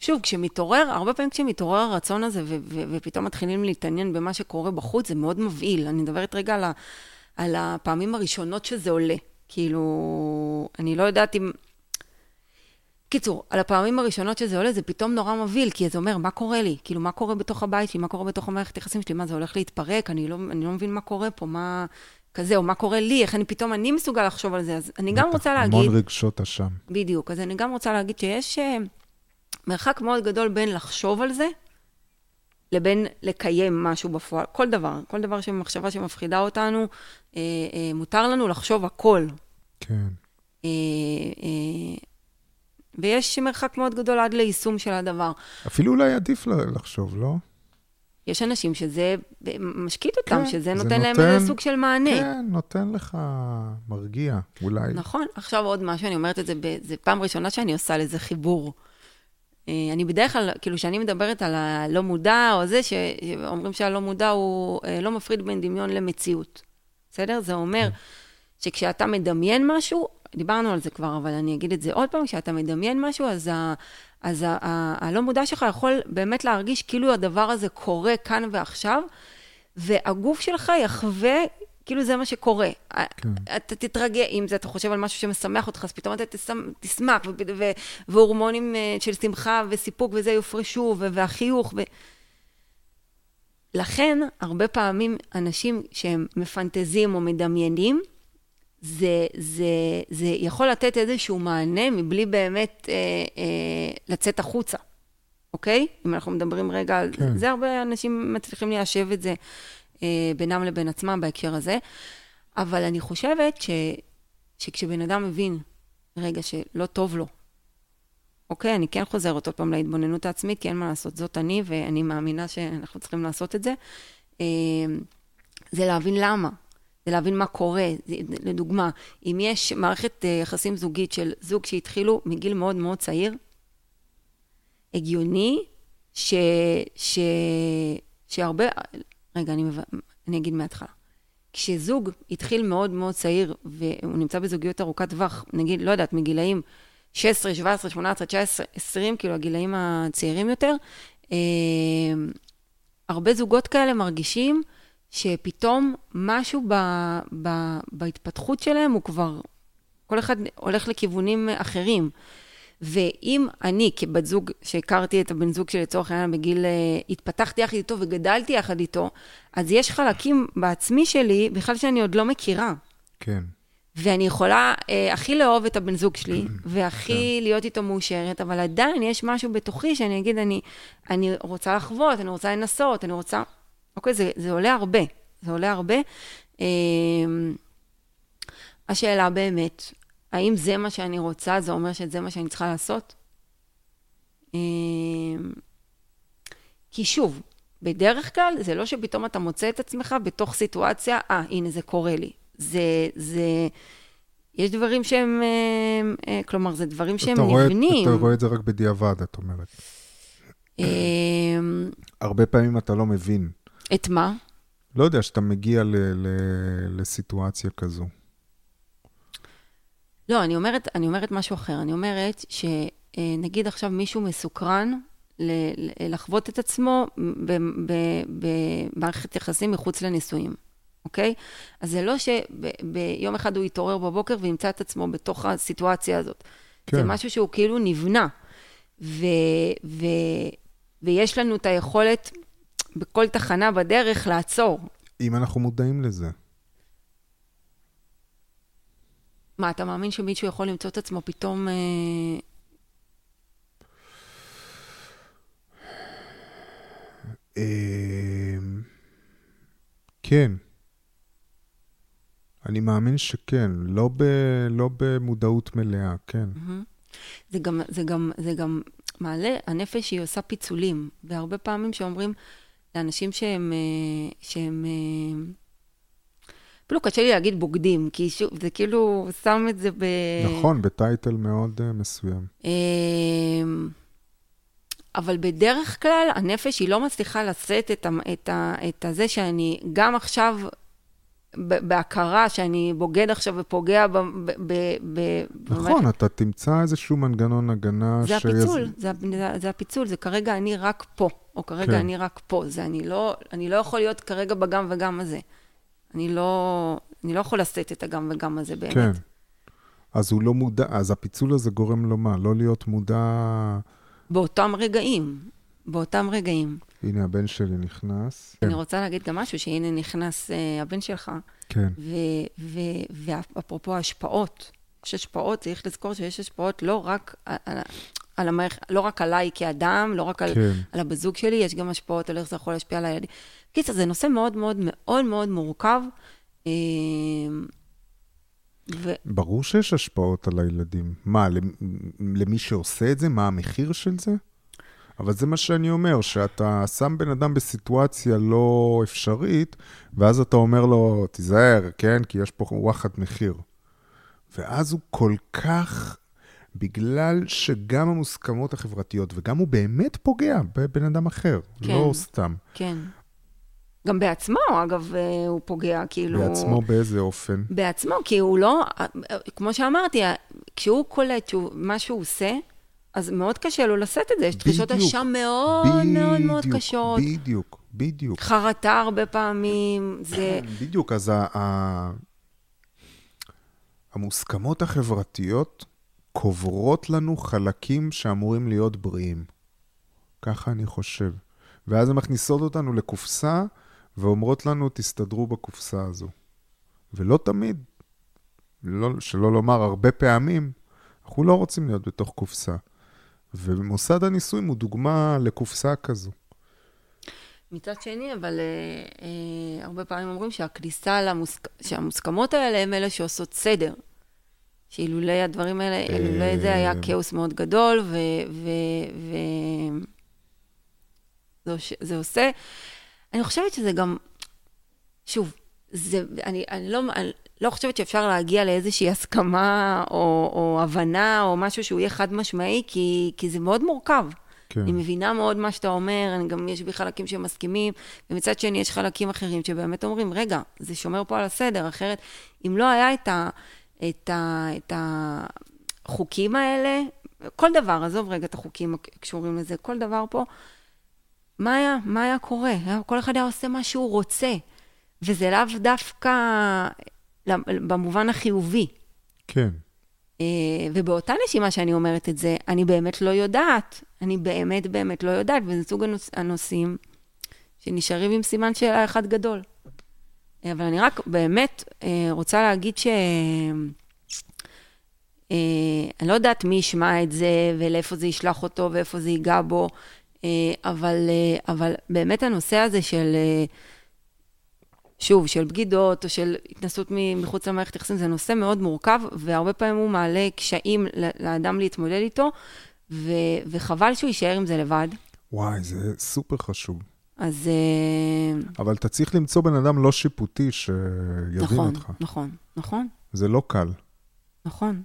[SPEAKER 2] שוב, כשמתעורר, הרבה פעמים כשמתעורר הרצון הזה, ו- ו- ופתאום מתחילים להתעניין במה שקורה בחוץ, זה מאוד מבהיל. אני מדברת רגע על, ה- על הפעמים הראשונות שזה עולה. כאילו, אני לא יודעת אם... קיצור, על הפעמים הראשונות שזה עולה, זה פתאום נורא מבהיל, כי זה אומר, מה קורה לי? כאילו, מה קורה בתוך הבית שלי? מה קורה בתוך המערכת היחסים שלי? מה, זה הולך להתפרק? אני לא, אני לא מבין מה קורה פה, מה... כזה, או מה קורה לי, איך אני פתאום, אני מסוגל לחשוב על זה. אז אני גם רוצה להגיד...
[SPEAKER 1] המון רגשות אשם.
[SPEAKER 2] בדיוק. אז אני גם רוצה להגיד שיש uh, מרחק מאוד גדול בין לחשוב על זה, לבין לקיים משהו בפועל. כל דבר, כל דבר שמחשבה שמפחידה אותנו, uh, uh, מותר לנו לחשוב הכל.
[SPEAKER 1] כן.
[SPEAKER 2] Uh, uh, ויש מרחק מאוד גדול עד ליישום של הדבר.
[SPEAKER 1] אפילו אולי עדיף לחשוב, לא?
[SPEAKER 2] יש אנשים שזה משקיט אותם,
[SPEAKER 1] כן,
[SPEAKER 2] שזה
[SPEAKER 1] זה
[SPEAKER 2] נותן להם
[SPEAKER 1] נותן-
[SPEAKER 2] איזה סוג של מענה.
[SPEAKER 1] כן, נותן לך מרגיע, אולי.
[SPEAKER 2] נכון. עכשיו עוד משהו, אני אומרת את זה, זה פעם ראשונה שאני עושה לזה חיבור. אה, אני בדרך כלל, כאילו, כשאני מדברת על הלא מודע או זה, שאומרים שהלא מודע הוא אה, לא מפריד בין דמיון למציאות. בסדר? זה אומר שכשאתה מדמיין משהו, דיברנו על זה כבר, אבל אני אגיד את זה עוד פעם, כשאתה מדמיין משהו, אז, ה, אז ה, ה, הלא מודע שלך יכול באמת להרגיש כאילו הדבר הזה קורה כאן ועכשיו, והגוף שלך יחווה כאילו זה מה שקורה.
[SPEAKER 1] כן.
[SPEAKER 2] אתה תתרגע, אם זה אתה חושב על משהו שמשמח אותך, אז פתאום אתה תשמח, תשמח ו- ו- והורמונים אה, של שמחה וסיפוק וזה יופרשו, ו- והחיוך. ו... לכן, הרבה פעמים אנשים שהם מפנטזים או מדמיינים, זה, זה, זה יכול לתת איזשהו מענה מבלי באמת אה, אה, לצאת החוצה, אוקיי? אם אנחנו מדברים רגע על
[SPEAKER 1] כן.
[SPEAKER 2] זה, הרבה אנשים מצליחים ליישב את זה אה, בינם לבין עצמם בהקשר הזה. אבל אני חושבת ש, שכשבן אדם מבין, רגע, שלא טוב לו, אוקיי, אני כן חוזרת עוד פעם להתבוננות העצמית, כי אין מה לעשות, זאת אני, ואני מאמינה שאנחנו צריכים לעשות את זה. אה, זה להבין למה. זה להבין מה קורה. זה- לדוגמה, אם יש מערכת אה, יחסים זוגית של זוג שהתחילו מגיל מאוד מאוד צעיר, הגיוני ש... ש... שהרבה... רגע, אני, מב... אני אגיד מההתחלה. כשזוג התחיל מאוד מאוד צעיר, והוא נמצא בזוגיות ארוכת טווח, נגיד, לא יודעת, מגילאים 16, 17, 18, 19, 20, כאילו הגילאים הצעירים יותר, אה, הרבה זוגות כאלה מרגישים שפתאום משהו ב, ב, בהתפתחות שלהם הוא כבר, כל אחד הולך לכיוונים אחרים. ואם אני כבת זוג, שהכרתי את הבן זוג שלי לצורך העניין בגיל, אה, התפתחתי יחד איתו וגדלתי יחד איתו, אז יש חלקים בעצמי שלי בכלל שאני עוד לא מכירה.
[SPEAKER 1] כן.
[SPEAKER 2] ואני יכולה אה, הכי לאהוב את הבן זוג שלי, והכי להיות איתו מאושרת, אבל עדיין יש משהו בתוכי שאני אגיד, אני, אני רוצה לחוות, אני רוצה לנסות, אני רוצה... אוקיי, זה, זה עולה הרבה, זה עולה הרבה. אה, השאלה באמת, האם זה מה שאני רוצה, זה אומר שזה מה שאני צריכה לעשות? אה, כי שוב, בדרך כלל זה לא שפתאום אתה מוצא את עצמך בתוך סיטואציה, אה, הנה זה קורה לי. זה, זה, יש דברים שהם, אה, אה, כלומר, זה דברים שהם
[SPEAKER 1] רואה,
[SPEAKER 2] נבנים.
[SPEAKER 1] אתה רואה את זה רק בדיעבד, את אומרת. הרבה פעמים אתה לא מבין.
[SPEAKER 2] את מה?
[SPEAKER 1] לא יודע, שאתה מגיע ל, ל, לסיטואציה כזו.
[SPEAKER 2] לא, אני אומרת, אני אומרת משהו אחר. אני אומרת שנגיד עכשיו מישהו מסוקרן ל- לחוות את עצמו במערכת יחסים מחוץ לנישואים, אוקיי? אז זה לא שביום אחד הוא יתעורר בבוקר וימצא את עצמו בתוך הסיטואציה הזאת. כן. זה. משהו שהוא כאילו נבנה. ו- ו- ויש לנו את היכולת בכל תחנה בדרך לעצור.
[SPEAKER 1] אם אנחנו מודעים לזה.
[SPEAKER 2] מה, אתה מאמין שמישהו יכול למצוא את עצמו פתאום... אה,
[SPEAKER 1] אמ, כן. אני מאמין שכן, לא, ב, לא במודעות מלאה, כן.
[SPEAKER 2] מהמם. זה גם, זה גם, זה גם מעלה, הנפש היא עושה פיצולים, והרבה פעמים שאומרים לאנשים שהם, אה, שהם, אה, אפילו קשה לי להגיד בוגדים, כי שוב, זה כאילו שם את זה ב...
[SPEAKER 1] נכון, בטייטל מאוד uh, מסוים.
[SPEAKER 2] אה, אבל בדרך כלל הנפש היא לא מצליחה לשאת את, ה, את, ה, את הזה שאני גם עכשיו בהכרה שאני בוגד עכשיו ופוגע ב... ב, ב, ב
[SPEAKER 1] נכון, אתה תמצא איזשהו מנגנון הגנה
[SPEAKER 2] זה
[SPEAKER 1] שיז-
[SPEAKER 2] הפיצול, זה, זה, זה הפיצול, זה כרגע אני רק פה, או כרגע
[SPEAKER 1] כן.
[SPEAKER 2] אני רק פה, זה אני לא, אני לא יכול להיות כרגע בגם וגם הזה. אני לא, אני לא יכול לשאת את הגם וגם הזה באמת.
[SPEAKER 1] כן. אז הוא לא מודע, אז הפיצול הזה גורם לו מה? לא להיות מודע...
[SPEAKER 2] באותם רגעים, באותם רגעים.
[SPEAKER 1] הנה, הבן שלי נכנס.
[SPEAKER 2] אני רוצה להגיד גם משהו, שהנה נכנס uh, הבן שלך,
[SPEAKER 1] כן,
[SPEAKER 2] ו- ו- ואפרופו השפעות, יש השפעות, צריך לזכור שיש השפעות לא רק על, על, על המערכ... לא רק עליי כאדם, לא רק על,
[SPEAKER 1] כן.
[SPEAKER 2] על הבת זוג שלי, יש גם השפעות על איך זה יכול להשפיע על הילדים. קיצר, זה נושא מאוד מאוד מאוד מאוד מורכב. אה, ו...
[SPEAKER 1] ברור שיש השפעות על הילדים. מה, למ- למי שעושה את זה? מה המחיר של זה? אבל זה מה שאני אומר, שאתה שם בן אדם בסיטואציה לא אפשרית, ואז אתה אומר לו, תיזהר, כן? כי יש פה וואחד מחיר. ואז הוא כל כך, בגלל שגם המוסכמות החברתיות, וגם הוא באמת פוגע בבן אדם אחר,
[SPEAKER 2] כן.
[SPEAKER 1] לא סתם.
[SPEAKER 2] כן. גם בעצמו, אגב, אה, הוא פוגע, כאילו...
[SPEAKER 1] בעצמו באיזה אופן.
[SPEAKER 2] בעצמו, כי הוא לא, כמו שאמרתי, כשהוא קולט שהוא, מה שהוא עושה, אז מאוד קשה לו לשאת את זה. יש
[SPEAKER 1] בדיוק.
[SPEAKER 2] אשם מאוד מאוד מאוד
[SPEAKER 1] בדיוק,
[SPEAKER 2] קשות.
[SPEAKER 1] בדיוק, בדיוק.
[SPEAKER 2] חרטה הרבה פעמים, זה...
[SPEAKER 1] בדיוק, אז ה- ה- המוסכמות החברתיות קוברות לנו חלקים שאמורים להיות בריאים. ככה אני חושב. ואז הן מכניסות אותנו לקופסה ואומרות לנו, תסתדרו בקופסה הזו. ולא תמיד, לא, שלא לומר הרבה פעמים, אנחנו לא רוצים להיות בתוך קופסה. ומוסד הנישואים הוא דוגמה לקופסה כזו.
[SPEAKER 2] מצד שני, אבל אה, אה, הרבה פעמים אומרים שהכניסה למוסק... שהמוסכמות האלה הן אלה שעושות סדר. שאילולא הדברים האלה, אילולא זה היה
[SPEAKER 1] אה.
[SPEAKER 2] כאוס מאוד גדול, ו... ו, ו... זה, עוש- זה עושה... אני חושבת שזה גם, שוב, זה, אני, אני, לא, אני לא חושבת שאפשר להגיע לאיזושהי הסכמה או, או הבנה או משהו שהוא יהיה חד משמעי, כי, כי זה מאוד מורכב. כן. אני מבינה מאוד מה שאתה אומר, אני גם יש בי חלקים שמסכימים, ומצד שני יש חלקים אחרים שבאמת אומרים, רגע, זה שומר פה על הסדר, אחרת, אם לא היה את, ה, את, ה, את החוקים האלה, כל דבר, עזוב רגע את החוקים הקשורים לזה, כל דבר פה, מה היה, מה היה קורה? כל אחד היה עושה מה שהוא רוצה, וזה לאו דווקא במובן החיובי.
[SPEAKER 1] כן.
[SPEAKER 2] אה, ובאותה נשימה שאני אומרת את זה, אני באמת לא יודעת. אני באמת באמת לא יודעת, וזה סוג הנוש... הנושאים שנשארים עם סימן שאלה אחד גדול. אבל אני רק באמת אה, רוצה להגיד ש... אה, אני לא יודעת מי ישמע את זה, ולאיפה זה ישלח אותו, ואיפה זה ייגע בו, אבל, אבל באמת הנושא הזה של... שוב, של בגידות או של התנסות מחוץ למערכת יחסים, זה נושא מאוד מורכב, והרבה פעמים הוא מעלה קשיים לאדם להתמודד איתו, ו- וחבל שהוא יישאר עם זה לבד.
[SPEAKER 1] וואי, זה סופר חשוב.
[SPEAKER 2] אז... אה,
[SPEAKER 1] אבל אתה צריך למצוא בן אדם לא שיפוטי שיבין
[SPEAKER 2] נכון,
[SPEAKER 1] אותך.
[SPEAKER 2] נכון, נכון, נכון.
[SPEAKER 1] זה לא קל.
[SPEAKER 2] נכון.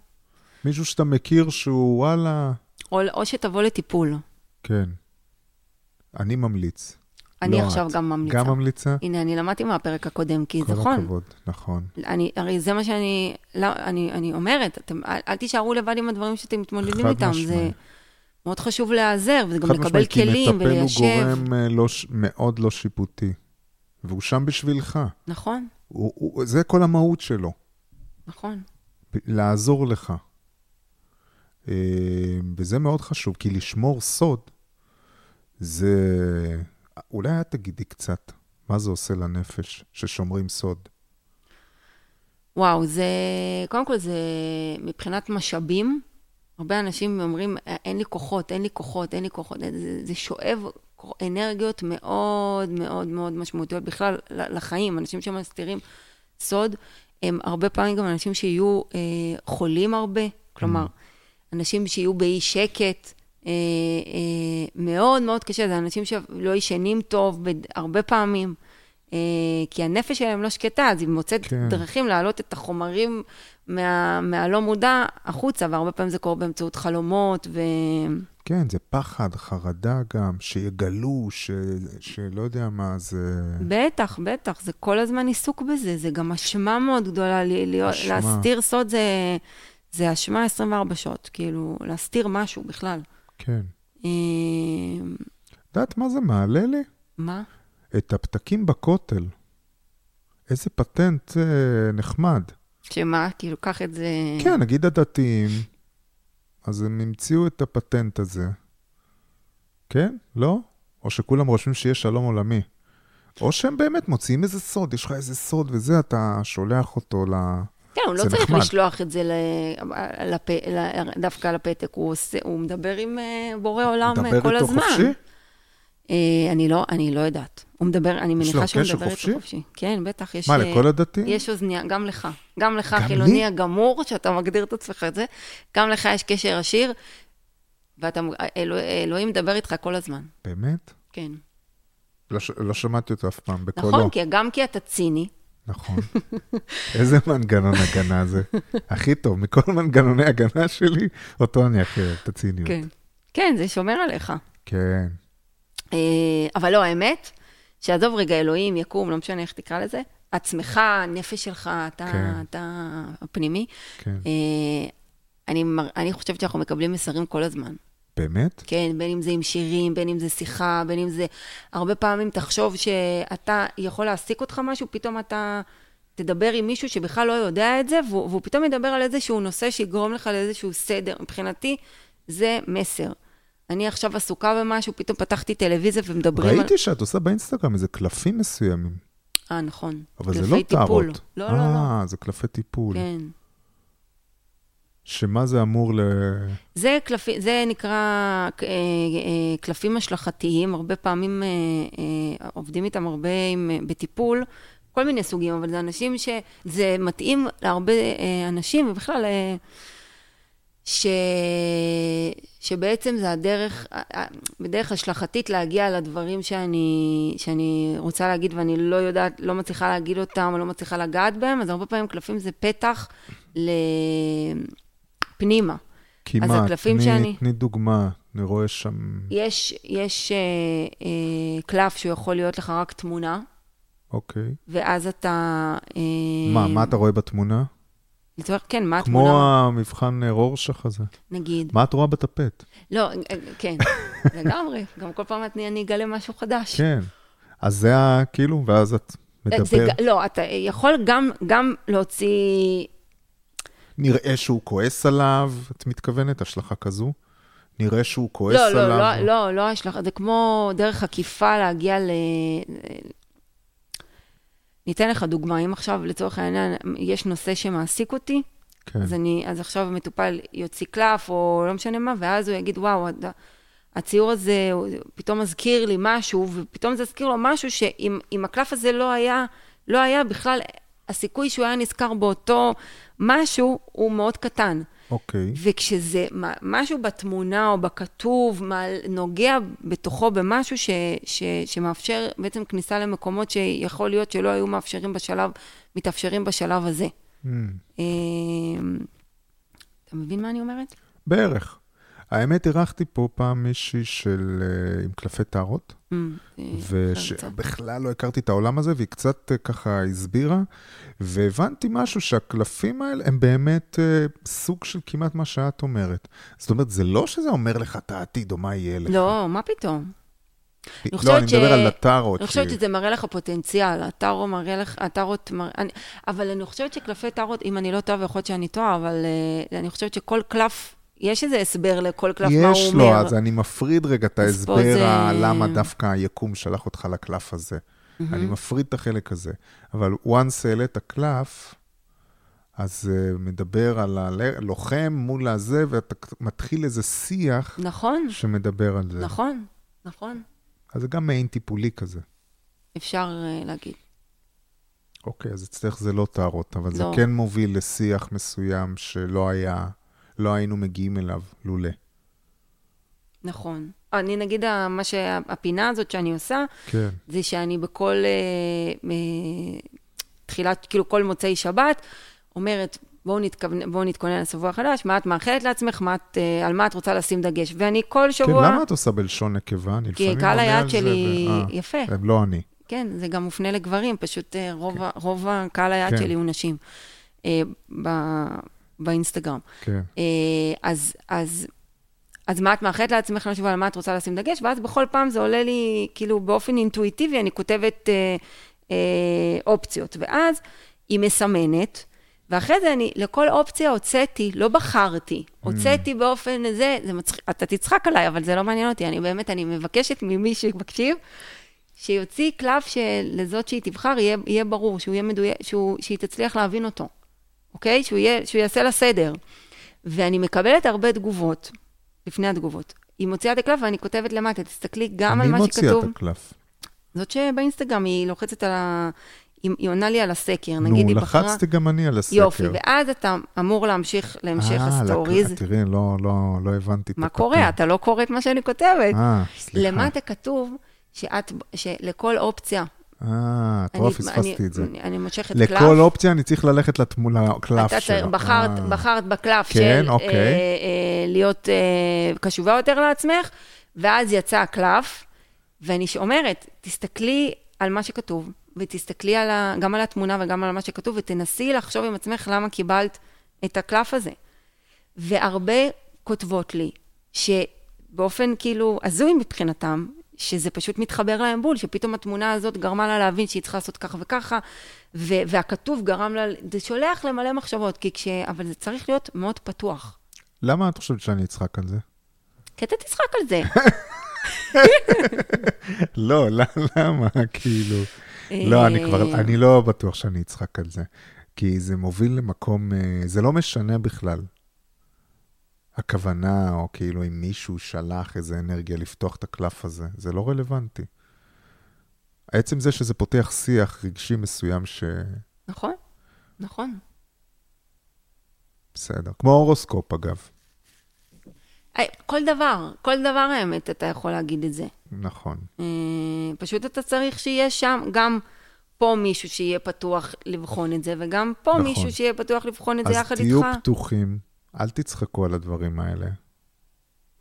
[SPEAKER 1] מישהו שאתה מכיר שהוא וואלה...
[SPEAKER 2] או, או שתבוא לטיפול.
[SPEAKER 1] כן. אני ממליץ.
[SPEAKER 2] אני לא עכשיו את. גם ממליצה.
[SPEAKER 1] גם ממליצה?
[SPEAKER 2] הנה, אני למדתי מהפרק הקודם, כי נכון.
[SPEAKER 1] כל הכבוד, נכון.
[SPEAKER 2] אני, הרי זה מה שאני, לא, אני, אני אומרת, אתם, אל, אל תישארו לבד עם הדברים שאתם מתמודדים איתם. משמעי. זה מאוד חשוב להיעזר, וזה גם לקבל כלים וליישב.
[SPEAKER 1] חד משמעית, כי מטפל הוא גורם לא, מאוד לא שיפוטי, והוא שם בשבילך.
[SPEAKER 2] נכון.
[SPEAKER 1] הוא, הוא, זה כל המהות שלו.
[SPEAKER 2] נכון.
[SPEAKER 1] לעזור לך. אה, וזה מאוד חשוב, כי לשמור סוד, זה... אולי את תגידי קצת, מה זה עושה לנפש ששומרים סוד?
[SPEAKER 2] וואו, זה, קודם כל זה מבחינת משאבים. הרבה אנשים אומרים, אין לי כוחות, אין לי כוחות, אין לי כוחות. זה, זה שואב אנרגיות מאוד מאוד מאוד משמעותיות בכלל לחיים. אנשים שמסתירים סוד, הם הרבה פעמים גם אנשים שיהיו אה, חולים הרבה. כלומר, mm. אנשים שיהיו באי שקט, מאוד מאוד קשה, זה אנשים שלא ישנים טוב הרבה פעמים, אה, כי הנפש שלהם לא שקטה, אז היא מוצאת כן. דרכים להעלות את החומרים מה, מהלא מודע החוצה, והרבה פעמים זה קורה באמצעות חלומות ו...
[SPEAKER 1] כן, זה פחד, חרדה גם, שיגלו, ש... שלא יודע מה זה...
[SPEAKER 2] בטח, בטח, זה כל הזמן עיסוק בזה, זה גם אשמה מאוד גדולה, אשמה. להסתיר סוד זה, זה אשמה 24 שעות, כאילו, להסתיר משהו בכלל.
[SPEAKER 1] כן. את יודעת מה זה מעלה לי?
[SPEAKER 2] מה?
[SPEAKER 1] את הפתקים בכותל. איזה פטנט אה, נחמד.
[SPEAKER 2] שמה? כאילו, קח את זה...
[SPEAKER 1] כן, נגיד הדתיים, אז הם המציאו את הפטנט הזה. כן? לא? או שכולם רושמים שיש שלום עולמי. או שהם באמת מוציאים איזה סוד, יש לך איזה סוד וזה, אתה שולח אותו ל...
[SPEAKER 2] הוא לא צריך נחמד. לשלוח את זה לפ... דווקא לפתק, הוא, עושה, הוא מדבר עם אה, בורא עולם אה, כל הזמן. מדבר איתו חופשי? אה, אני לא, אני לא יודעת. הוא מדבר, אני מניחה שהוא מדבר איתו חופשי. כן, בטח, יש...
[SPEAKER 1] מה, לכל הדתיים?
[SPEAKER 2] יש אוזניה, גם לך. גם לך, גם חילוני לי? הגמור, שאתה מגדיר את עצמך את זה, גם לך יש קשר עשיר, ואלוהים מדבר איתך כל הזמן.
[SPEAKER 1] באמת?
[SPEAKER 2] כן.
[SPEAKER 1] לא, לא שמעתי אותו אף פעם, בקולו.
[SPEAKER 2] נכון, כי גם כי אתה ציני,
[SPEAKER 1] נכון. איזה מנגנון הגנה זה. הכי טוב, מכל מנגנוני הגנה שלי, אותו אני הכי אוהב, את הציניות.
[SPEAKER 2] כן. כן, זה שומר עליך.
[SPEAKER 1] כן.
[SPEAKER 2] אה, אבל לא, האמת, שעזוב רגע, אלוהים, יקום, לא משנה איך תקרא לזה, עצמך, הנפש שלך, אתה, כן. אתה הפנימי.
[SPEAKER 1] כן.
[SPEAKER 2] אה, אני, אני חושבת שאנחנו מקבלים מסרים כל הזמן.
[SPEAKER 1] באמת?
[SPEAKER 2] כן, בין אם זה עם שירים, בין אם זה שיחה, בין אם זה... הרבה פעמים תחשוב שאתה יכול להעסיק אותך משהו, פתאום אתה תדבר עם מישהו שבכלל לא יודע את זה, והוא, והוא פתאום ידבר על איזשהו נושא שיגרום לך לאיזשהו סדר. מבחינתי, זה מסר. אני עכשיו עסוקה במשהו, פתאום פתחתי טלוויזיה ומדברים
[SPEAKER 1] ראיתי על... ראיתי שאת עושה באינסטגרם איזה קלפים מסוימים.
[SPEAKER 2] אה, נכון.
[SPEAKER 1] אבל זה לא טהרות.
[SPEAKER 2] לא, לא, לא.
[SPEAKER 1] אה, זה קלפי טיפול.
[SPEAKER 2] כן.
[SPEAKER 1] שמה זה אמור ל...
[SPEAKER 2] זה, קלפי, זה נקרא אה, אה, קלפים השלכתיים, הרבה פעמים אה, עובדים איתם הרבה עם, בטיפול, כל מיני סוגים, אבל זה אנשים שזה מתאים להרבה אנשים, ובכלל ש... שבעצם זה הדרך, בדרך השלכתית להגיע לדברים שאני, שאני רוצה להגיד ואני לא יודעת, לא מצליחה להגיד אותם או לא מצליחה לגעת בהם, אז הרבה פעמים קלפים זה פתח לפנימה.
[SPEAKER 1] כי מה, תני, שאני... תני דוגמה, אני רואה שם...
[SPEAKER 2] יש, יש אה, אה, קלף שהוא יכול להיות לך רק תמונה.
[SPEAKER 1] אוקיי.
[SPEAKER 2] ואז אתה...
[SPEAKER 1] אה, מה, מה אתה רואה בתמונה?
[SPEAKER 2] לצורך, כן, מה
[SPEAKER 1] התמונה? כמו המבחן רורשך הזה.
[SPEAKER 2] נגיד.
[SPEAKER 1] מה את רואה בטפט?
[SPEAKER 2] לא, כן, לגמרי. גם כל פעם אני אגלה משהו חדש.
[SPEAKER 1] כן. אז זה ה... כאילו, ואז את מדברת.
[SPEAKER 2] לא, אתה יכול גם, גם להוציא...
[SPEAKER 1] נראה שהוא כועס עליו, את מתכוונת, השלכה כזו? נראה שהוא כועס
[SPEAKER 2] לא,
[SPEAKER 1] לא, עליו?
[SPEAKER 2] לא, לא, לא, לא השלכה, זה כמו דרך עקיפה להגיע ל... ניתן לך דוגמה, אם עכשיו לצורך העניין יש נושא שמעסיק אותי, כן. אז, אני, אז עכשיו המטופל יוציא קלף או לא משנה מה, ואז הוא יגיד, וואו, הציור הזה פתאום מזכיר לי משהו, ופתאום זה יזכיר לו משהו שאם הקלף הזה לא היה, לא היה בכלל, הסיכוי שהוא היה נזכר באותו משהו הוא מאוד קטן.
[SPEAKER 1] אוקיי. Okay.
[SPEAKER 2] וכשזה משהו בתמונה או בכתוב, נוגע בתוכו במשהו ש, ש, שמאפשר בעצם כניסה למקומות שיכול להיות שלא היו מאפשרים בשלב, מתאפשרים בשלב הזה. Mm. אתה מבין מה אני אומרת?
[SPEAKER 1] בערך. האמת, אירחתי פה פעם מישהי של, uh, עם קלפי טהרות, mm, ושבכלל לא הכרתי את העולם הזה, והיא קצת uh, ככה הסבירה, והבנתי משהו שהקלפים האלה הם באמת סוג של כמעט מה שאת אומרת. זאת אומרת, זה לא שזה אומר לך את העתיד או מה יהיה לך.
[SPEAKER 2] לא, מה פתאום?
[SPEAKER 1] אני לא, אני מדבר על הטארות.
[SPEAKER 2] אני חושבת שזה מראה לך פוטנציאל, הטארו מראה לך, הטארות מראה... אבל אני חושבת שקלפי טארות, אם אני לא טועה, ויכול להיות שאני טועה, אבל אני חושבת שכל קלף יש איזה הסבר לכל קלף מה הוא אומר.
[SPEAKER 1] יש לו, אז אני מפריד רגע את ההסבר זה... למה דווקא היקום שלח אותך לקלף הזה. Mm-hmm. אני מפריד את החלק הזה. אבל once העלית קלף, אז uh, מדבר על הלוחם מול הזה, ואתה מתחיל איזה שיח
[SPEAKER 2] נכון.
[SPEAKER 1] שמדבר על זה.
[SPEAKER 2] נכון, נכון.
[SPEAKER 1] אז זה גם מעין טיפולי כזה.
[SPEAKER 2] אפשר uh, להגיד.
[SPEAKER 1] אוקיי, אז אצלך זה לא טהרות, אבל לא. זה כן מוביל לשיח מסוים שלא היה... לא היינו מגיעים אליו לולא.
[SPEAKER 2] נכון. אני נגיד, מה שהפינה הזאת שאני עושה,
[SPEAKER 1] כן.
[SPEAKER 2] זה שאני בכל אה, אה, תחילת, כאילו כל מוצאי שבת, אומרת, בואו נתכוונן, בוא נתכונן לשבוע חדש, מה את מאחלת לעצמך, מה את, אה, על מה את רוצה לשים דגש. ואני כל שבוע...
[SPEAKER 1] כן, למה את עושה בלשון נקבה? אני
[SPEAKER 2] כי קהל היעד שלי ו... אה, יפה.
[SPEAKER 1] הם לא אני.
[SPEAKER 2] כן, זה גם מופנה לגברים, פשוט אה, רוב, כן. רוב הקהל היעד כן. שלי הוא נשים. אה, ב... באינסטגרם.
[SPEAKER 1] כן. אה,
[SPEAKER 2] אז, אז, אז מה את מאחלת לעצמך לשבוע, על מה את רוצה לשים דגש? ואז בכל פעם זה עולה לי, כאילו, באופן אינטואיטיבי, אני כותבת אה, אה, אופציות. ואז היא מסמנת, ואחרי זה אני, לכל אופציה הוצאתי, לא בחרתי, mm. הוצאתי mm. באופן הזה, זה מצחיק, אתה תצחק עליי, אבל זה לא מעניין אותי, אני באמת, אני מבקשת ממי שמקשיב, שיוציא קלף שלזאת שהיא תבחר, יהיה, יהיה ברור, שהוא יהיה מדויק, שהוא, שהיא תצליח להבין אותו. אוקיי? שהוא, יהיה, שהוא יעשה לה סדר. ואני מקבלת הרבה תגובות, לפני התגובות. היא מוציאה את הקלף ואני כותבת למטה, תסתכלי גם על מה שכתוב.
[SPEAKER 1] מי מוציאה את הקלף?
[SPEAKER 2] זאת שבאינסטגרם היא לוחצת על ה... היא, היא עונה לי על הסקר, נגיד היא בחרה...
[SPEAKER 1] נו, לחצתי גם אני על הסקר.
[SPEAKER 2] יופי, ואז אתה אמור להמשיך להמשך
[SPEAKER 1] אה,
[SPEAKER 2] הסטוריז.
[SPEAKER 1] אה, תראי, לא, לא, לא הבנתי את
[SPEAKER 2] מה קורה? אתה לא קורא את מה שאני כותבת. אה, סליחה. למטה כתוב שאת, שלכל אופציה
[SPEAKER 1] אה, את רואה, פספסתי את זה.
[SPEAKER 2] אני, אני מושכת
[SPEAKER 1] קלף. לכל אופציה אני צריך ללכת לקלף
[SPEAKER 2] שלו. אתה בחרת, אה. בחרת בקלף כן, של אוקיי. אה, אה, להיות אה, קשובה יותר לעצמך, ואז יצא הקלף, ואני אומרת, תסתכלי על מה שכתוב, ותסתכלי על ה, גם על התמונה וגם על מה שכתוב, ותנסי לחשוב עם עצמך למה קיבלת את הקלף הזה. והרבה כותבות לי, שבאופן כאילו הזוי מבחינתם, שזה פשוט מתחבר להם בול, שפתאום התמונה הזאת גרמה לה להבין שהיא צריכה לעשות ככה וככה, ו- והכתוב גרם לה, זה שולח למלא מחשבות, כי כש... אבל זה צריך להיות מאוד פתוח.
[SPEAKER 1] למה את חושבת שאני אצחק על זה?
[SPEAKER 2] כי אתה תצחק על זה.
[SPEAKER 1] לא, למה? כאילו... לא, אני כבר, אה. אני לא בטוח שאני אצחק על זה. כי זה מוביל למקום, אה, זה לא משנה בכלל. הכוונה, או כאילו אם מישהו שלח איזה אנרגיה לפתוח את הקלף הזה, זה לא רלוונטי. עצם זה שזה פותח שיח רגשי מסוים ש...
[SPEAKER 2] נכון, נכון.
[SPEAKER 1] בסדר. כמו הורוסקופ, אגב.
[SPEAKER 2] כל דבר, כל דבר האמת, אתה יכול להגיד את זה.
[SPEAKER 1] נכון.
[SPEAKER 2] אה, פשוט אתה צריך שיהיה שם גם פה מישהו שיהיה פתוח לבחון את זה, וגם פה
[SPEAKER 1] נכון.
[SPEAKER 2] מישהו שיהיה פתוח לבחון את זה יחד
[SPEAKER 1] אז תהיו
[SPEAKER 2] איתך.
[SPEAKER 1] פתוחים, אל תצחקו על הדברים האלה.
[SPEAKER 2] אל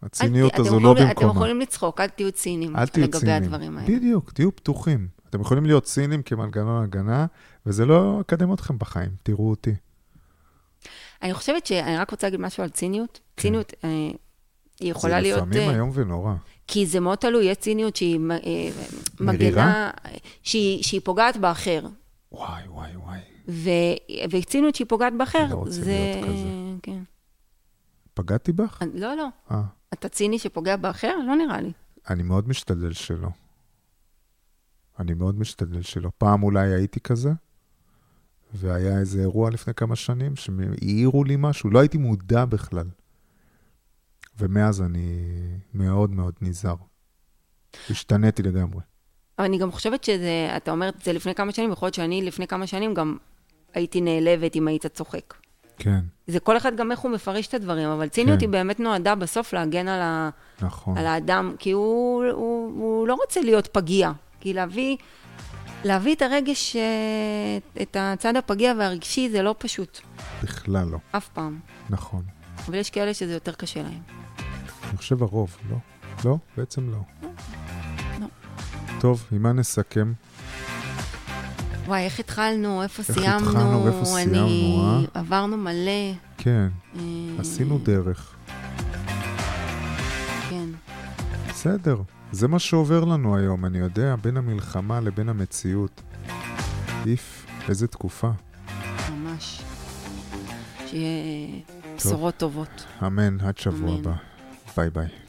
[SPEAKER 1] הציניות הזו לא
[SPEAKER 2] יכולים- אתם
[SPEAKER 1] במקומה.
[SPEAKER 2] יכולים לצחוק, אל תהיו ציניים
[SPEAKER 1] אל תהיו
[SPEAKER 2] לגבי
[SPEAKER 1] ציניים.
[SPEAKER 2] הדברים האלה.
[SPEAKER 1] בדיוק, תהיו פתוחים. אתם יכולים להיות ציניים כמנגנון הגנה, וזה לא יקדם אתכם בחיים, תראו אותי.
[SPEAKER 2] אני חושבת שאני רק רוצה להגיד משהו על ציניות.
[SPEAKER 1] כן.
[SPEAKER 2] ציניות, אה, היא יכולה להיות...
[SPEAKER 1] זה לפעמים
[SPEAKER 2] אה,
[SPEAKER 1] איום ונורא.
[SPEAKER 2] כי זה מאוד תלוי, יש ציניות שהיא אה? מגנה, שהיא, שהיא פוגעת באחר.
[SPEAKER 1] וואי, וואי, וואי.
[SPEAKER 2] ו, וציניות שהיא פוגעת באחר,
[SPEAKER 1] לא
[SPEAKER 2] זה...
[SPEAKER 1] להיות כזה.
[SPEAKER 2] כן.
[SPEAKER 1] פגעתי בך?
[SPEAKER 2] לא, לא.
[SPEAKER 1] אה,
[SPEAKER 2] אתה ציני שפוגע באחר? לא נראה לי.
[SPEAKER 1] אני מאוד משתדל שלא. אני מאוד משתדל שלא. פעם אולי הייתי כזה, והיה איזה אירוע לפני כמה שנים שהעירו לי משהו, לא הייתי מודע בכלל. ומאז אני מאוד מאוד נזהר. השתניתי לגמרי.
[SPEAKER 2] אבל אני גם חושבת שזה, אתה אומר את זה לפני כמה שנים, יכול להיות שאני לפני כמה שנים גם הייתי נעלבת אם היית צוחק.
[SPEAKER 1] כן,
[SPEAKER 2] זה כל אחד גם איך הוא מפרש את הדברים, אבל ציניות
[SPEAKER 1] כן.
[SPEAKER 2] היא באמת נועדה בסוף להגן על, ה,
[SPEAKER 1] נכון.
[SPEAKER 2] על האדם, כי הוא, הוא, הוא לא רוצה להיות פגיע. כי להביא, להביא את הרגש, אה, את הצד הפגיע והרגשי, זה לא פשוט,
[SPEAKER 1] בכלל לא.
[SPEAKER 2] אף פעם.
[SPEAKER 1] נכון.
[SPEAKER 2] אבל יש כאלה שזה יותר קשה להם.
[SPEAKER 1] אני חושב הרוב, לא? לא? בעצם לא.
[SPEAKER 2] לא.
[SPEAKER 1] טוב, עם מה נסכם?
[SPEAKER 2] וואי, איך התחלנו, איפה
[SPEAKER 1] איך
[SPEAKER 2] סיימנו?
[SPEAKER 1] התחלנו ואיפה סיימנו,
[SPEAKER 2] אני... עברנו מלא.
[SPEAKER 1] כן,
[SPEAKER 2] אה,
[SPEAKER 1] עשינו דרך.
[SPEAKER 2] כן.
[SPEAKER 1] בסדר, זה מה שעובר לנו היום, אני יודע, בין המלחמה לבין המציאות. איף, איזה תקופה.
[SPEAKER 2] ממש. שיהיה בשורות טובות.
[SPEAKER 1] אמן, עד שבוע
[SPEAKER 2] אמן.
[SPEAKER 1] הבא. ביי ביי.